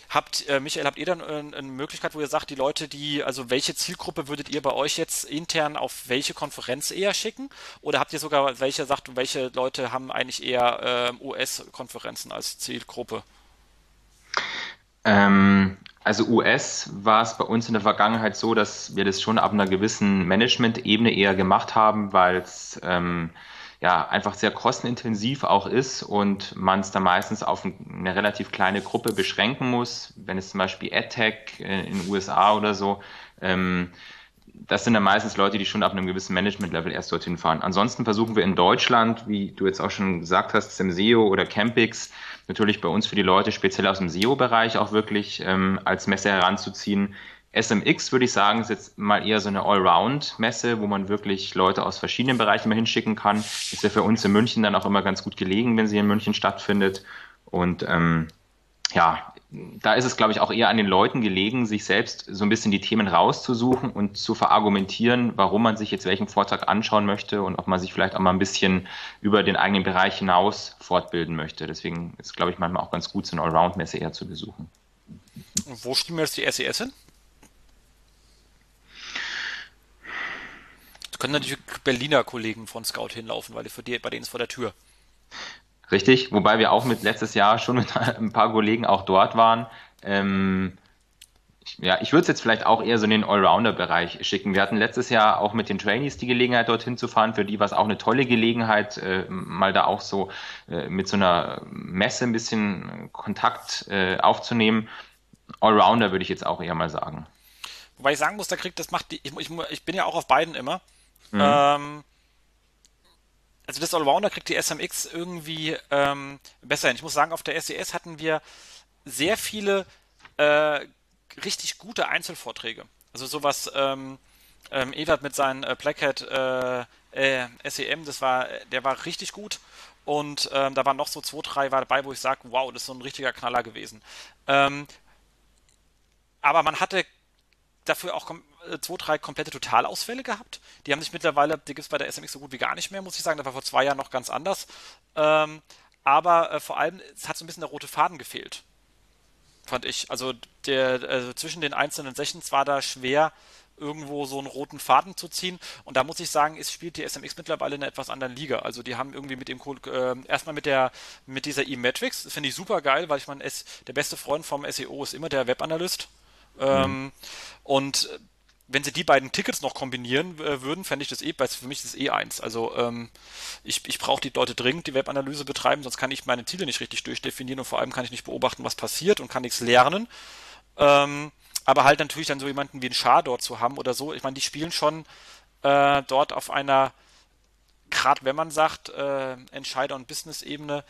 Habt, äh, Michael, habt ihr dann äh, eine Möglichkeit, wo ihr sagt, die Leute, die, also welche Zielgruppe würdet ihr bei euch jetzt intern auf welche Konferenz eher schicken? Oder habt ihr sogar welche sagt, welche Leute haben eigentlich eher äh, US-Konferenzen als Zielgruppe? Ähm, also US war es bei uns in der Vergangenheit so, dass wir das schon ab einer gewissen Management-Ebene eher gemacht haben, weil es ähm, ja einfach sehr kostenintensiv auch ist und man es da meistens auf eine relativ kleine Gruppe beschränken muss. Wenn es zum Beispiel AdTech in den USA oder so, ähm, das sind dann meistens Leute, die schon ab einem gewissen Management-Level erst dorthin fahren. Ansonsten versuchen wir in Deutschland, wie du jetzt auch schon gesagt hast, Semseo oder Campix, natürlich bei uns für die Leute speziell aus dem SEO-Bereich auch wirklich ähm, als Messe heranzuziehen. SMX würde ich sagen, ist jetzt mal eher so eine Allround-Messe, wo man wirklich Leute aus verschiedenen Bereichen mal hinschicken kann. Ist ja für uns in München dann auch immer ganz gut gelegen, wenn sie in München stattfindet. Und ähm, ja, da ist es, glaube ich, auch eher an den Leuten gelegen, sich selbst so ein bisschen die Themen rauszusuchen und zu verargumentieren, warum man sich jetzt welchen Vortrag anschauen möchte und ob man sich vielleicht auch mal ein bisschen über den eigenen Bereich hinaus fortbilden möchte. Deswegen ist, glaube ich, manchmal auch ganz gut, so eine Allround-Messe eher zu besuchen. Und wo stimmen wir jetzt die SES hin? Da können natürlich Berliner Kollegen von Scout hinlaufen, weil für die, bei denen ist vor der Tür. Richtig, wobei wir auch mit letztes Jahr schon mit ein paar Kollegen auch dort waren. Ähm, ja, ich würde es jetzt vielleicht auch eher so in den Allrounder-Bereich schicken. Wir hatten letztes Jahr auch mit den Trainees die Gelegenheit, dorthin zu fahren. Für die war es auch eine tolle Gelegenheit, äh, mal da auch so äh, mit so einer Messe ein bisschen Kontakt äh, aufzunehmen. Allrounder würde ich jetzt auch eher mal sagen. Wobei ich sagen muss, da kriegt das macht die, ich, ich, ich bin ja auch auf beiden immer. Mhm. Ähm, also das Allrounder kriegt die SMX irgendwie ähm, besser hin. Ich muss sagen, auf der SES hatten wir sehr viele äh, richtig gute Einzelvorträge. Also sowas, ähm, ähm, Ewert mit seinem äh, Blackhead äh, äh, SEM, das war, der war richtig gut. Und ähm, da waren noch so zwei, drei war dabei, wo ich sage, wow, das ist so ein richtiger Knaller gewesen. Ähm, aber man hatte dafür auch zwei, drei komplette Totalausfälle gehabt. Die haben sich mittlerweile, die gibt es bei der SMX so gut wie gar nicht mehr, muss ich sagen. Das war vor zwei Jahren noch ganz anders. Ähm, aber äh, vor allem, es hat so ein bisschen der rote Faden gefehlt. Fand ich. Also der, also zwischen den einzelnen Sessions war da schwer, irgendwo so einen roten Faden zu ziehen. Und da muss ich sagen, es spielt die SMX mittlerweile in einer etwas anderen Liga. Also die haben irgendwie mit dem äh, erstmal mit der mit dieser E-Metrics, das finde ich super geil, weil ich meine, der beste Freund vom SEO ist immer der Webanalyst. Ähm, mhm. Und wenn sie die beiden Tickets noch kombinieren äh, würden, fände ich das eh, weil für mich ist das eh eins. Also ähm, ich, ich brauche die Leute dringend, die Webanalyse betreiben, sonst kann ich meine Ziele nicht richtig durchdefinieren und vor allem kann ich nicht beobachten, was passiert und kann nichts lernen. Ähm, aber halt natürlich dann so jemanden wie ein Schar dort zu haben oder so. Ich meine, die spielen schon äh, dort auf einer, gerade wenn man sagt, äh, Entscheider- und Business-Ebene,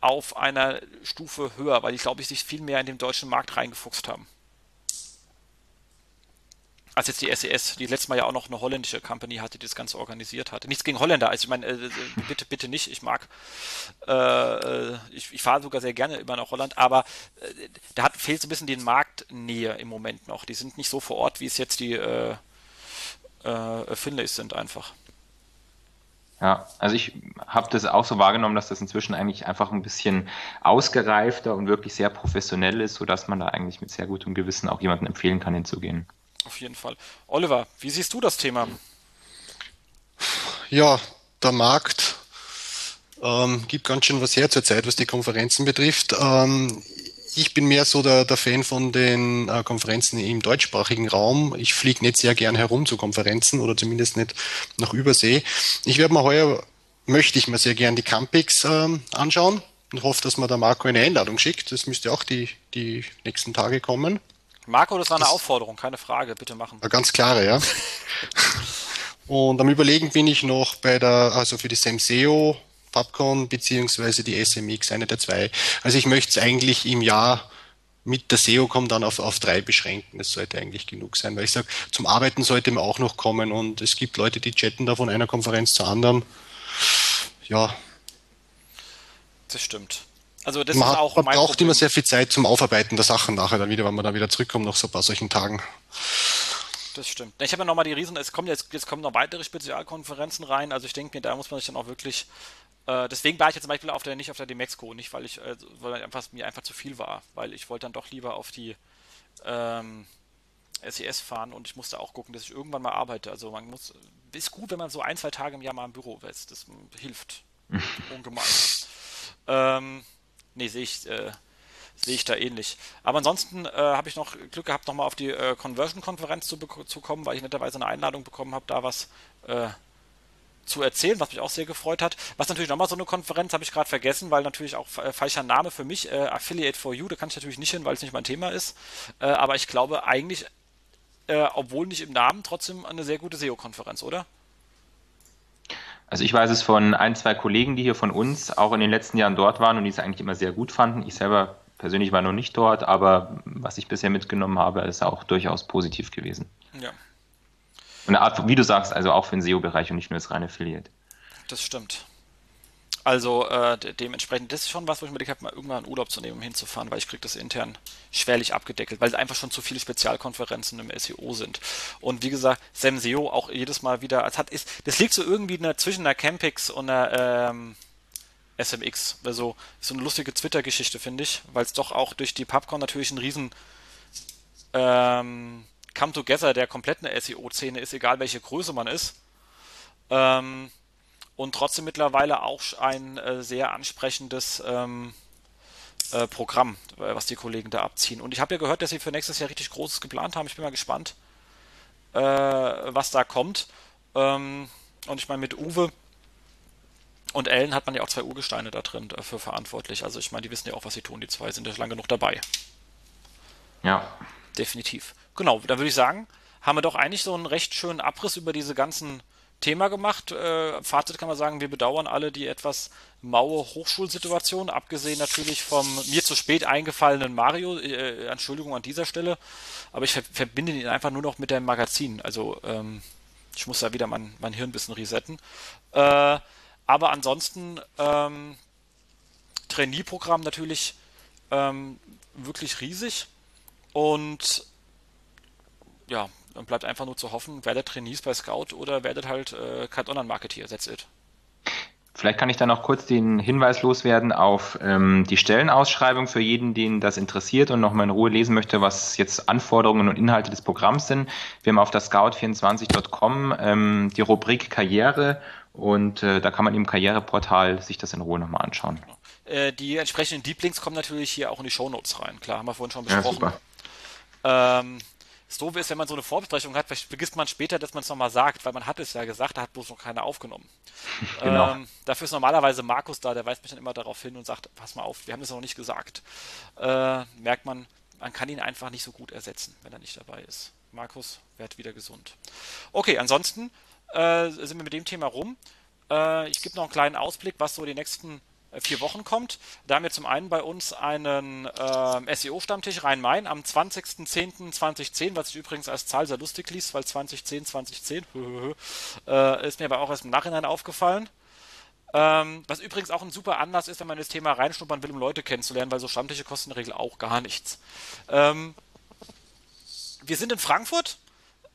auf einer Stufe höher, weil ich glaube, ich sich viel mehr in den deutschen Markt reingefuchst haben als jetzt die SES, die letztes Mal ja auch noch eine holländische Company hatte, die das Ganze organisiert hatte. Nichts gegen Holländer, also ich meine, äh, äh bitte, bitte nicht, ich mag, äh, äh, ich, ich fahre sogar sehr gerne immer nach Holland, aber äh, da hat, fehlt so ein bisschen die Marktnähe im Moment noch. Die sind nicht so vor Ort, wie es jetzt die äh, äh, Finlays sind einfach. Ja, also ich habe das auch so wahrgenommen, dass das inzwischen eigentlich einfach ein bisschen ausgereifter und wirklich sehr professionell ist, sodass man da eigentlich mit sehr gutem Gewissen auch jemanden empfehlen kann, hinzugehen. Auf jeden Fall. Oliver, wie siehst du das Thema? Ja, der Markt ähm, gibt ganz schön was her zurzeit, was die Konferenzen betrifft. Ähm, ich bin mehr so der, der Fan von den äh, Konferenzen im deutschsprachigen Raum. Ich fliege nicht sehr gern herum zu Konferenzen oder zumindest nicht nach Übersee. Ich werde mir heuer, möchte ich mir sehr gern die Campix ähm, anschauen und hoffe, dass mir der Marco eine Einladung schickt. Das müsste auch die, die nächsten Tage kommen. Marco, das war eine das Aufforderung, keine Frage, bitte machen. Ganz klare, ja. Und am Überlegen bin ich noch bei der, also für die SEMSEO, PubCon beziehungsweise die SMX, eine der zwei. Also ich möchte es eigentlich im Jahr mit der SEO kommen dann auf, auf drei beschränken. Das sollte eigentlich genug sein, weil ich sage, zum Arbeiten sollte man auch noch kommen und es gibt Leute, die chatten da von einer Konferenz zur anderen. Ja. Das stimmt. Also das man ist auch man braucht Problem. immer sehr viel Zeit zum Aufarbeiten der Sachen nachher dann wieder, wenn man dann wieder zurückkommt nach so ein paar solchen Tagen. Das stimmt. Ich habe ja nochmal die Riesen, es kommen jetzt, jetzt kommen noch weitere Spezialkonferenzen rein, also ich denke mir, da muss man sich dann auch wirklich, äh, deswegen war ich jetzt zum Beispiel auf der, nicht auf der Demexco, nicht weil ich, äh, weil einfach, mir einfach zu viel war, weil ich wollte dann doch lieber auf die ähm, SES e fahren und ich musste auch gucken, dass ich irgendwann mal arbeite. Also man muss, ist gut, wenn man so ein, zwei Tage im Jahr mal im Büro ist, das hilft ungemein. ähm, nee, sehe ich, äh, sehe ich da ähnlich. Aber ansonsten äh, habe ich noch Glück gehabt, nochmal auf die äh, Conversion-Konferenz zu, zu kommen, weil ich netterweise eine Einladung bekommen habe, da was äh, zu erzählen, was mich auch sehr gefreut hat. Was natürlich nochmal so eine Konferenz, habe ich gerade vergessen, weil natürlich auch äh, falscher Name für mich, äh, Affiliate for You, da kann ich natürlich nicht hin, weil es nicht mein Thema ist. Äh, aber ich glaube eigentlich, äh, obwohl nicht im Namen, trotzdem eine sehr gute SEO-Konferenz, oder? Also ich weiß es von ein, zwei Kollegen, die hier von uns auch in den letzten Jahren dort waren und die es eigentlich immer sehr gut fanden. Ich selber persönlich war noch nicht dort, aber was ich bisher mitgenommen habe, ist auch durchaus positiv gewesen. Ja. Und eine Art, wie du sagst, also auch für den SEO-Bereich und nicht nur das reine Affiliate. Das stimmt. Also äh, dementsprechend, das ist schon was, wo ich mir gedacht habe, mal irgendwann Urlaub zu nehmen, um hinzufahren, weil ich kriege das intern schwerlich abgedeckelt, weil es einfach schon zu viele Spezialkonferenzen im SEO sind. Und wie gesagt, SEO auch jedes Mal wieder, es hat, ist, das liegt so irgendwie eine, zwischen einer Campix und einer ähm, SMX. Also so eine lustige Twitter-Geschichte, finde ich, weil es doch auch durch die PubCon natürlich ein riesen ähm, Come-Together der kompletten SEO-Szene ist, egal welche Größe man ist. Ähm, und trotzdem mittlerweile auch ein äh, sehr ansprechendes ähm, äh, Programm, äh, was die Kollegen da abziehen. Und ich habe ja gehört, dass sie für nächstes Jahr richtig Großes geplant haben. Ich bin mal gespannt, äh, was da kommt. Ähm, und ich meine, mit Uwe und Ellen hat man ja auch zwei Urgesteine da drin dafür verantwortlich. Also ich meine, die wissen ja auch, was sie tun. Die zwei sind ja schon lange genug dabei. Ja. Definitiv. Genau, da würde ich sagen, haben wir doch eigentlich so einen recht schönen Abriss über diese ganzen Thema gemacht. Äh, Fazit kann man sagen, wir bedauern alle die etwas maue Hochschulsituation, abgesehen natürlich vom mir zu spät eingefallenen Mario. Äh, Entschuldigung an dieser Stelle, aber ich ver verbinde ihn einfach nur noch mit dem Magazin. Also ähm, ich muss da wieder mein, mein Hirn ein bisschen resetten. Äh, aber ansonsten ähm, Trainee-Programm natürlich ähm, wirklich riesig und ja, dann bleibt einfach nur zu hoffen, werdet Trainees bei Scout oder werdet halt äh, kein Online-Marketeer, that's it. Vielleicht kann ich da noch kurz den Hinweis loswerden auf ähm, die Stellenausschreibung für jeden, den das interessiert und nochmal in Ruhe lesen möchte, was jetzt Anforderungen und Inhalte des Programms sind. Wir haben auf der scout24.com ähm, die Rubrik Karriere und äh, da kann man im Karriereportal sich das in Ruhe nochmal anschauen. Äh, die entsprechenden Deep Links kommen natürlich hier auch in die Show Notes rein. Klar, haben wir vorhin schon besprochen. Ja, ähm, das Doofe ist, wenn man so eine Vorbesprechung hat, vergisst man später, dass man es nochmal sagt, weil man hat es ja gesagt, da hat bloß noch keiner aufgenommen. Genau. Ähm, dafür ist normalerweise Markus da, der weist mich dann immer darauf hin und sagt, pass mal auf, wir haben das noch nicht gesagt. Äh, merkt man, man kann ihn einfach nicht so gut ersetzen, wenn er nicht dabei ist. Markus, werd wieder gesund. Okay, ansonsten äh, sind wir mit dem Thema rum. Äh, ich gebe noch einen kleinen Ausblick, was so die nächsten vier Wochen kommt. Da haben wir zum einen bei uns einen äh, SEO-Stammtisch Rhein-Main am 20.10.2010, was sich übrigens als Zahl sehr lustig liest, weil 2010, 2010 äh, ist mir aber auch erst im Nachhinein aufgefallen. Ähm, was übrigens auch ein super Anlass ist, wenn man das Thema reinschnuppern will, um Leute kennenzulernen, weil so Stammtische kosten in der Regel auch gar nichts. Ähm, wir sind in Frankfurt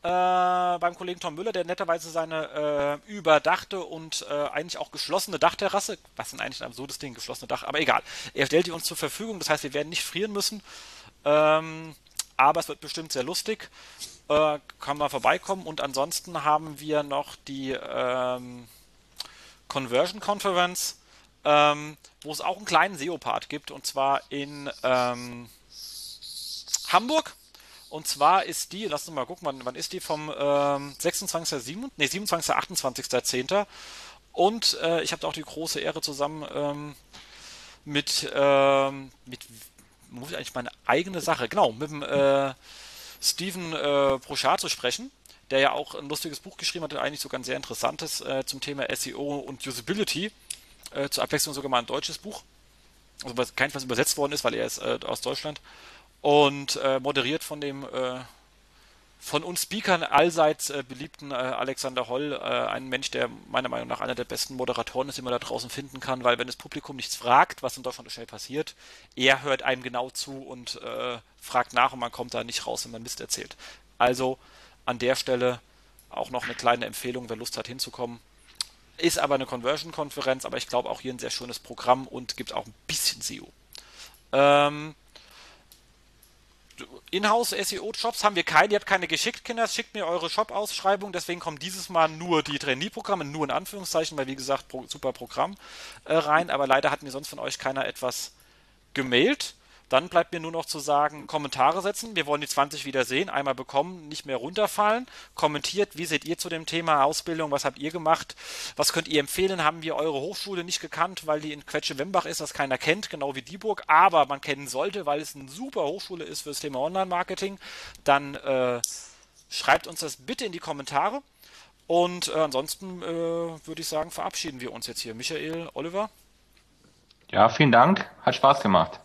äh, beim Kollegen Tom Müller, der netterweise seine äh, überdachte und äh, eigentlich auch geschlossene Dachterrasse, was denn eigentlich ein absurdes Ding, geschlossene Dach, aber egal. Er stellt die uns zur Verfügung, das heißt, wir werden nicht frieren müssen. Ähm, aber es wird bestimmt sehr lustig. Äh, kann man vorbeikommen. Und ansonsten haben wir noch die ähm, Conversion Conference, ähm, wo es auch einen kleinen SEO-Part gibt, und zwar in ähm, Hamburg. Und zwar ist die, lass uns mal gucken, wann, wann ist die vom ähm, 26. 7, nee, 27. 28.10. Und äh, ich habe da auch die große Ehre zusammen ähm, mit, ähm, mit, muss ich eigentlich meine eigene Sache, genau, mit dem äh, Steven äh, Brochard zu sprechen, der ja auch ein lustiges Buch geschrieben hat, eigentlich sogar ein sehr interessantes äh, zum Thema SEO und Usability. Äh, zur Abwechslung sogar mal ein deutsches Buch. Also was kein was übersetzt worden ist, weil er ist äh, aus Deutschland und äh, moderiert von dem äh, von uns Speakern allseits äh, beliebten äh, Alexander Holl, äh, ein Mensch, der meiner Meinung nach einer der besten Moderatoren ist, den man da draußen finden kann, weil wenn das Publikum nichts fragt, was in Deutschland schnell passiert, er hört einem genau zu und äh, fragt nach und man kommt da nicht raus, wenn man Mist erzählt. Also an der Stelle auch noch eine kleine Empfehlung, wer Lust hat hinzukommen. Ist aber eine Conversion-Konferenz, aber ich glaube auch hier ein sehr schönes Programm und gibt auch ein bisschen SEO. Ähm, Inhouse-SEO-Shops haben wir keine, ihr habt keine geschickt, Kinder, schickt mir eure Shop-Ausschreibung, deswegen kommen dieses Mal nur die Trainee-Programme, nur in Anführungszeichen, weil wie gesagt, pro, super Programm äh, rein, aber leider hat mir sonst von euch keiner etwas gemailt. Dann bleibt mir nur noch zu sagen, Kommentare setzen. Wir wollen die 20 wieder sehen. Einmal bekommen, nicht mehr runterfallen. Kommentiert, wie seht ihr zu dem Thema Ausbildung? Was habt ihr gemacht? Was könnt ihr empfehlen? Haben wir eure Hochschule nicht gekannt, weil die in Quetsche-Wembach ist, das keiner kennt, genau wie Dieburg, aber man kennen sollte, weil es eine super Hochschule ist für das Thema Online-Marketing. Dann äh, schreibt uns das bitte in die Kommentare. Und äh, ansonsten äh, würde ich sagen, verabschieden wir uns jetzt hier. Michael, Oliver? Ja, vielen Dank. Hat Spaß gemacht.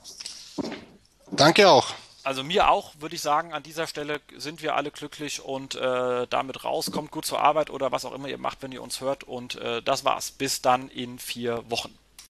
Danke auch. Also mir auch, würde ich sagen, an dieser Stelle sind wir alle glücklich und äh, damit raus. Kommt gut zur Arbeit oder was auch immer ihr macht, wenn ihr uns hört. Und äh, das war's. Bis dann in vier Wochen.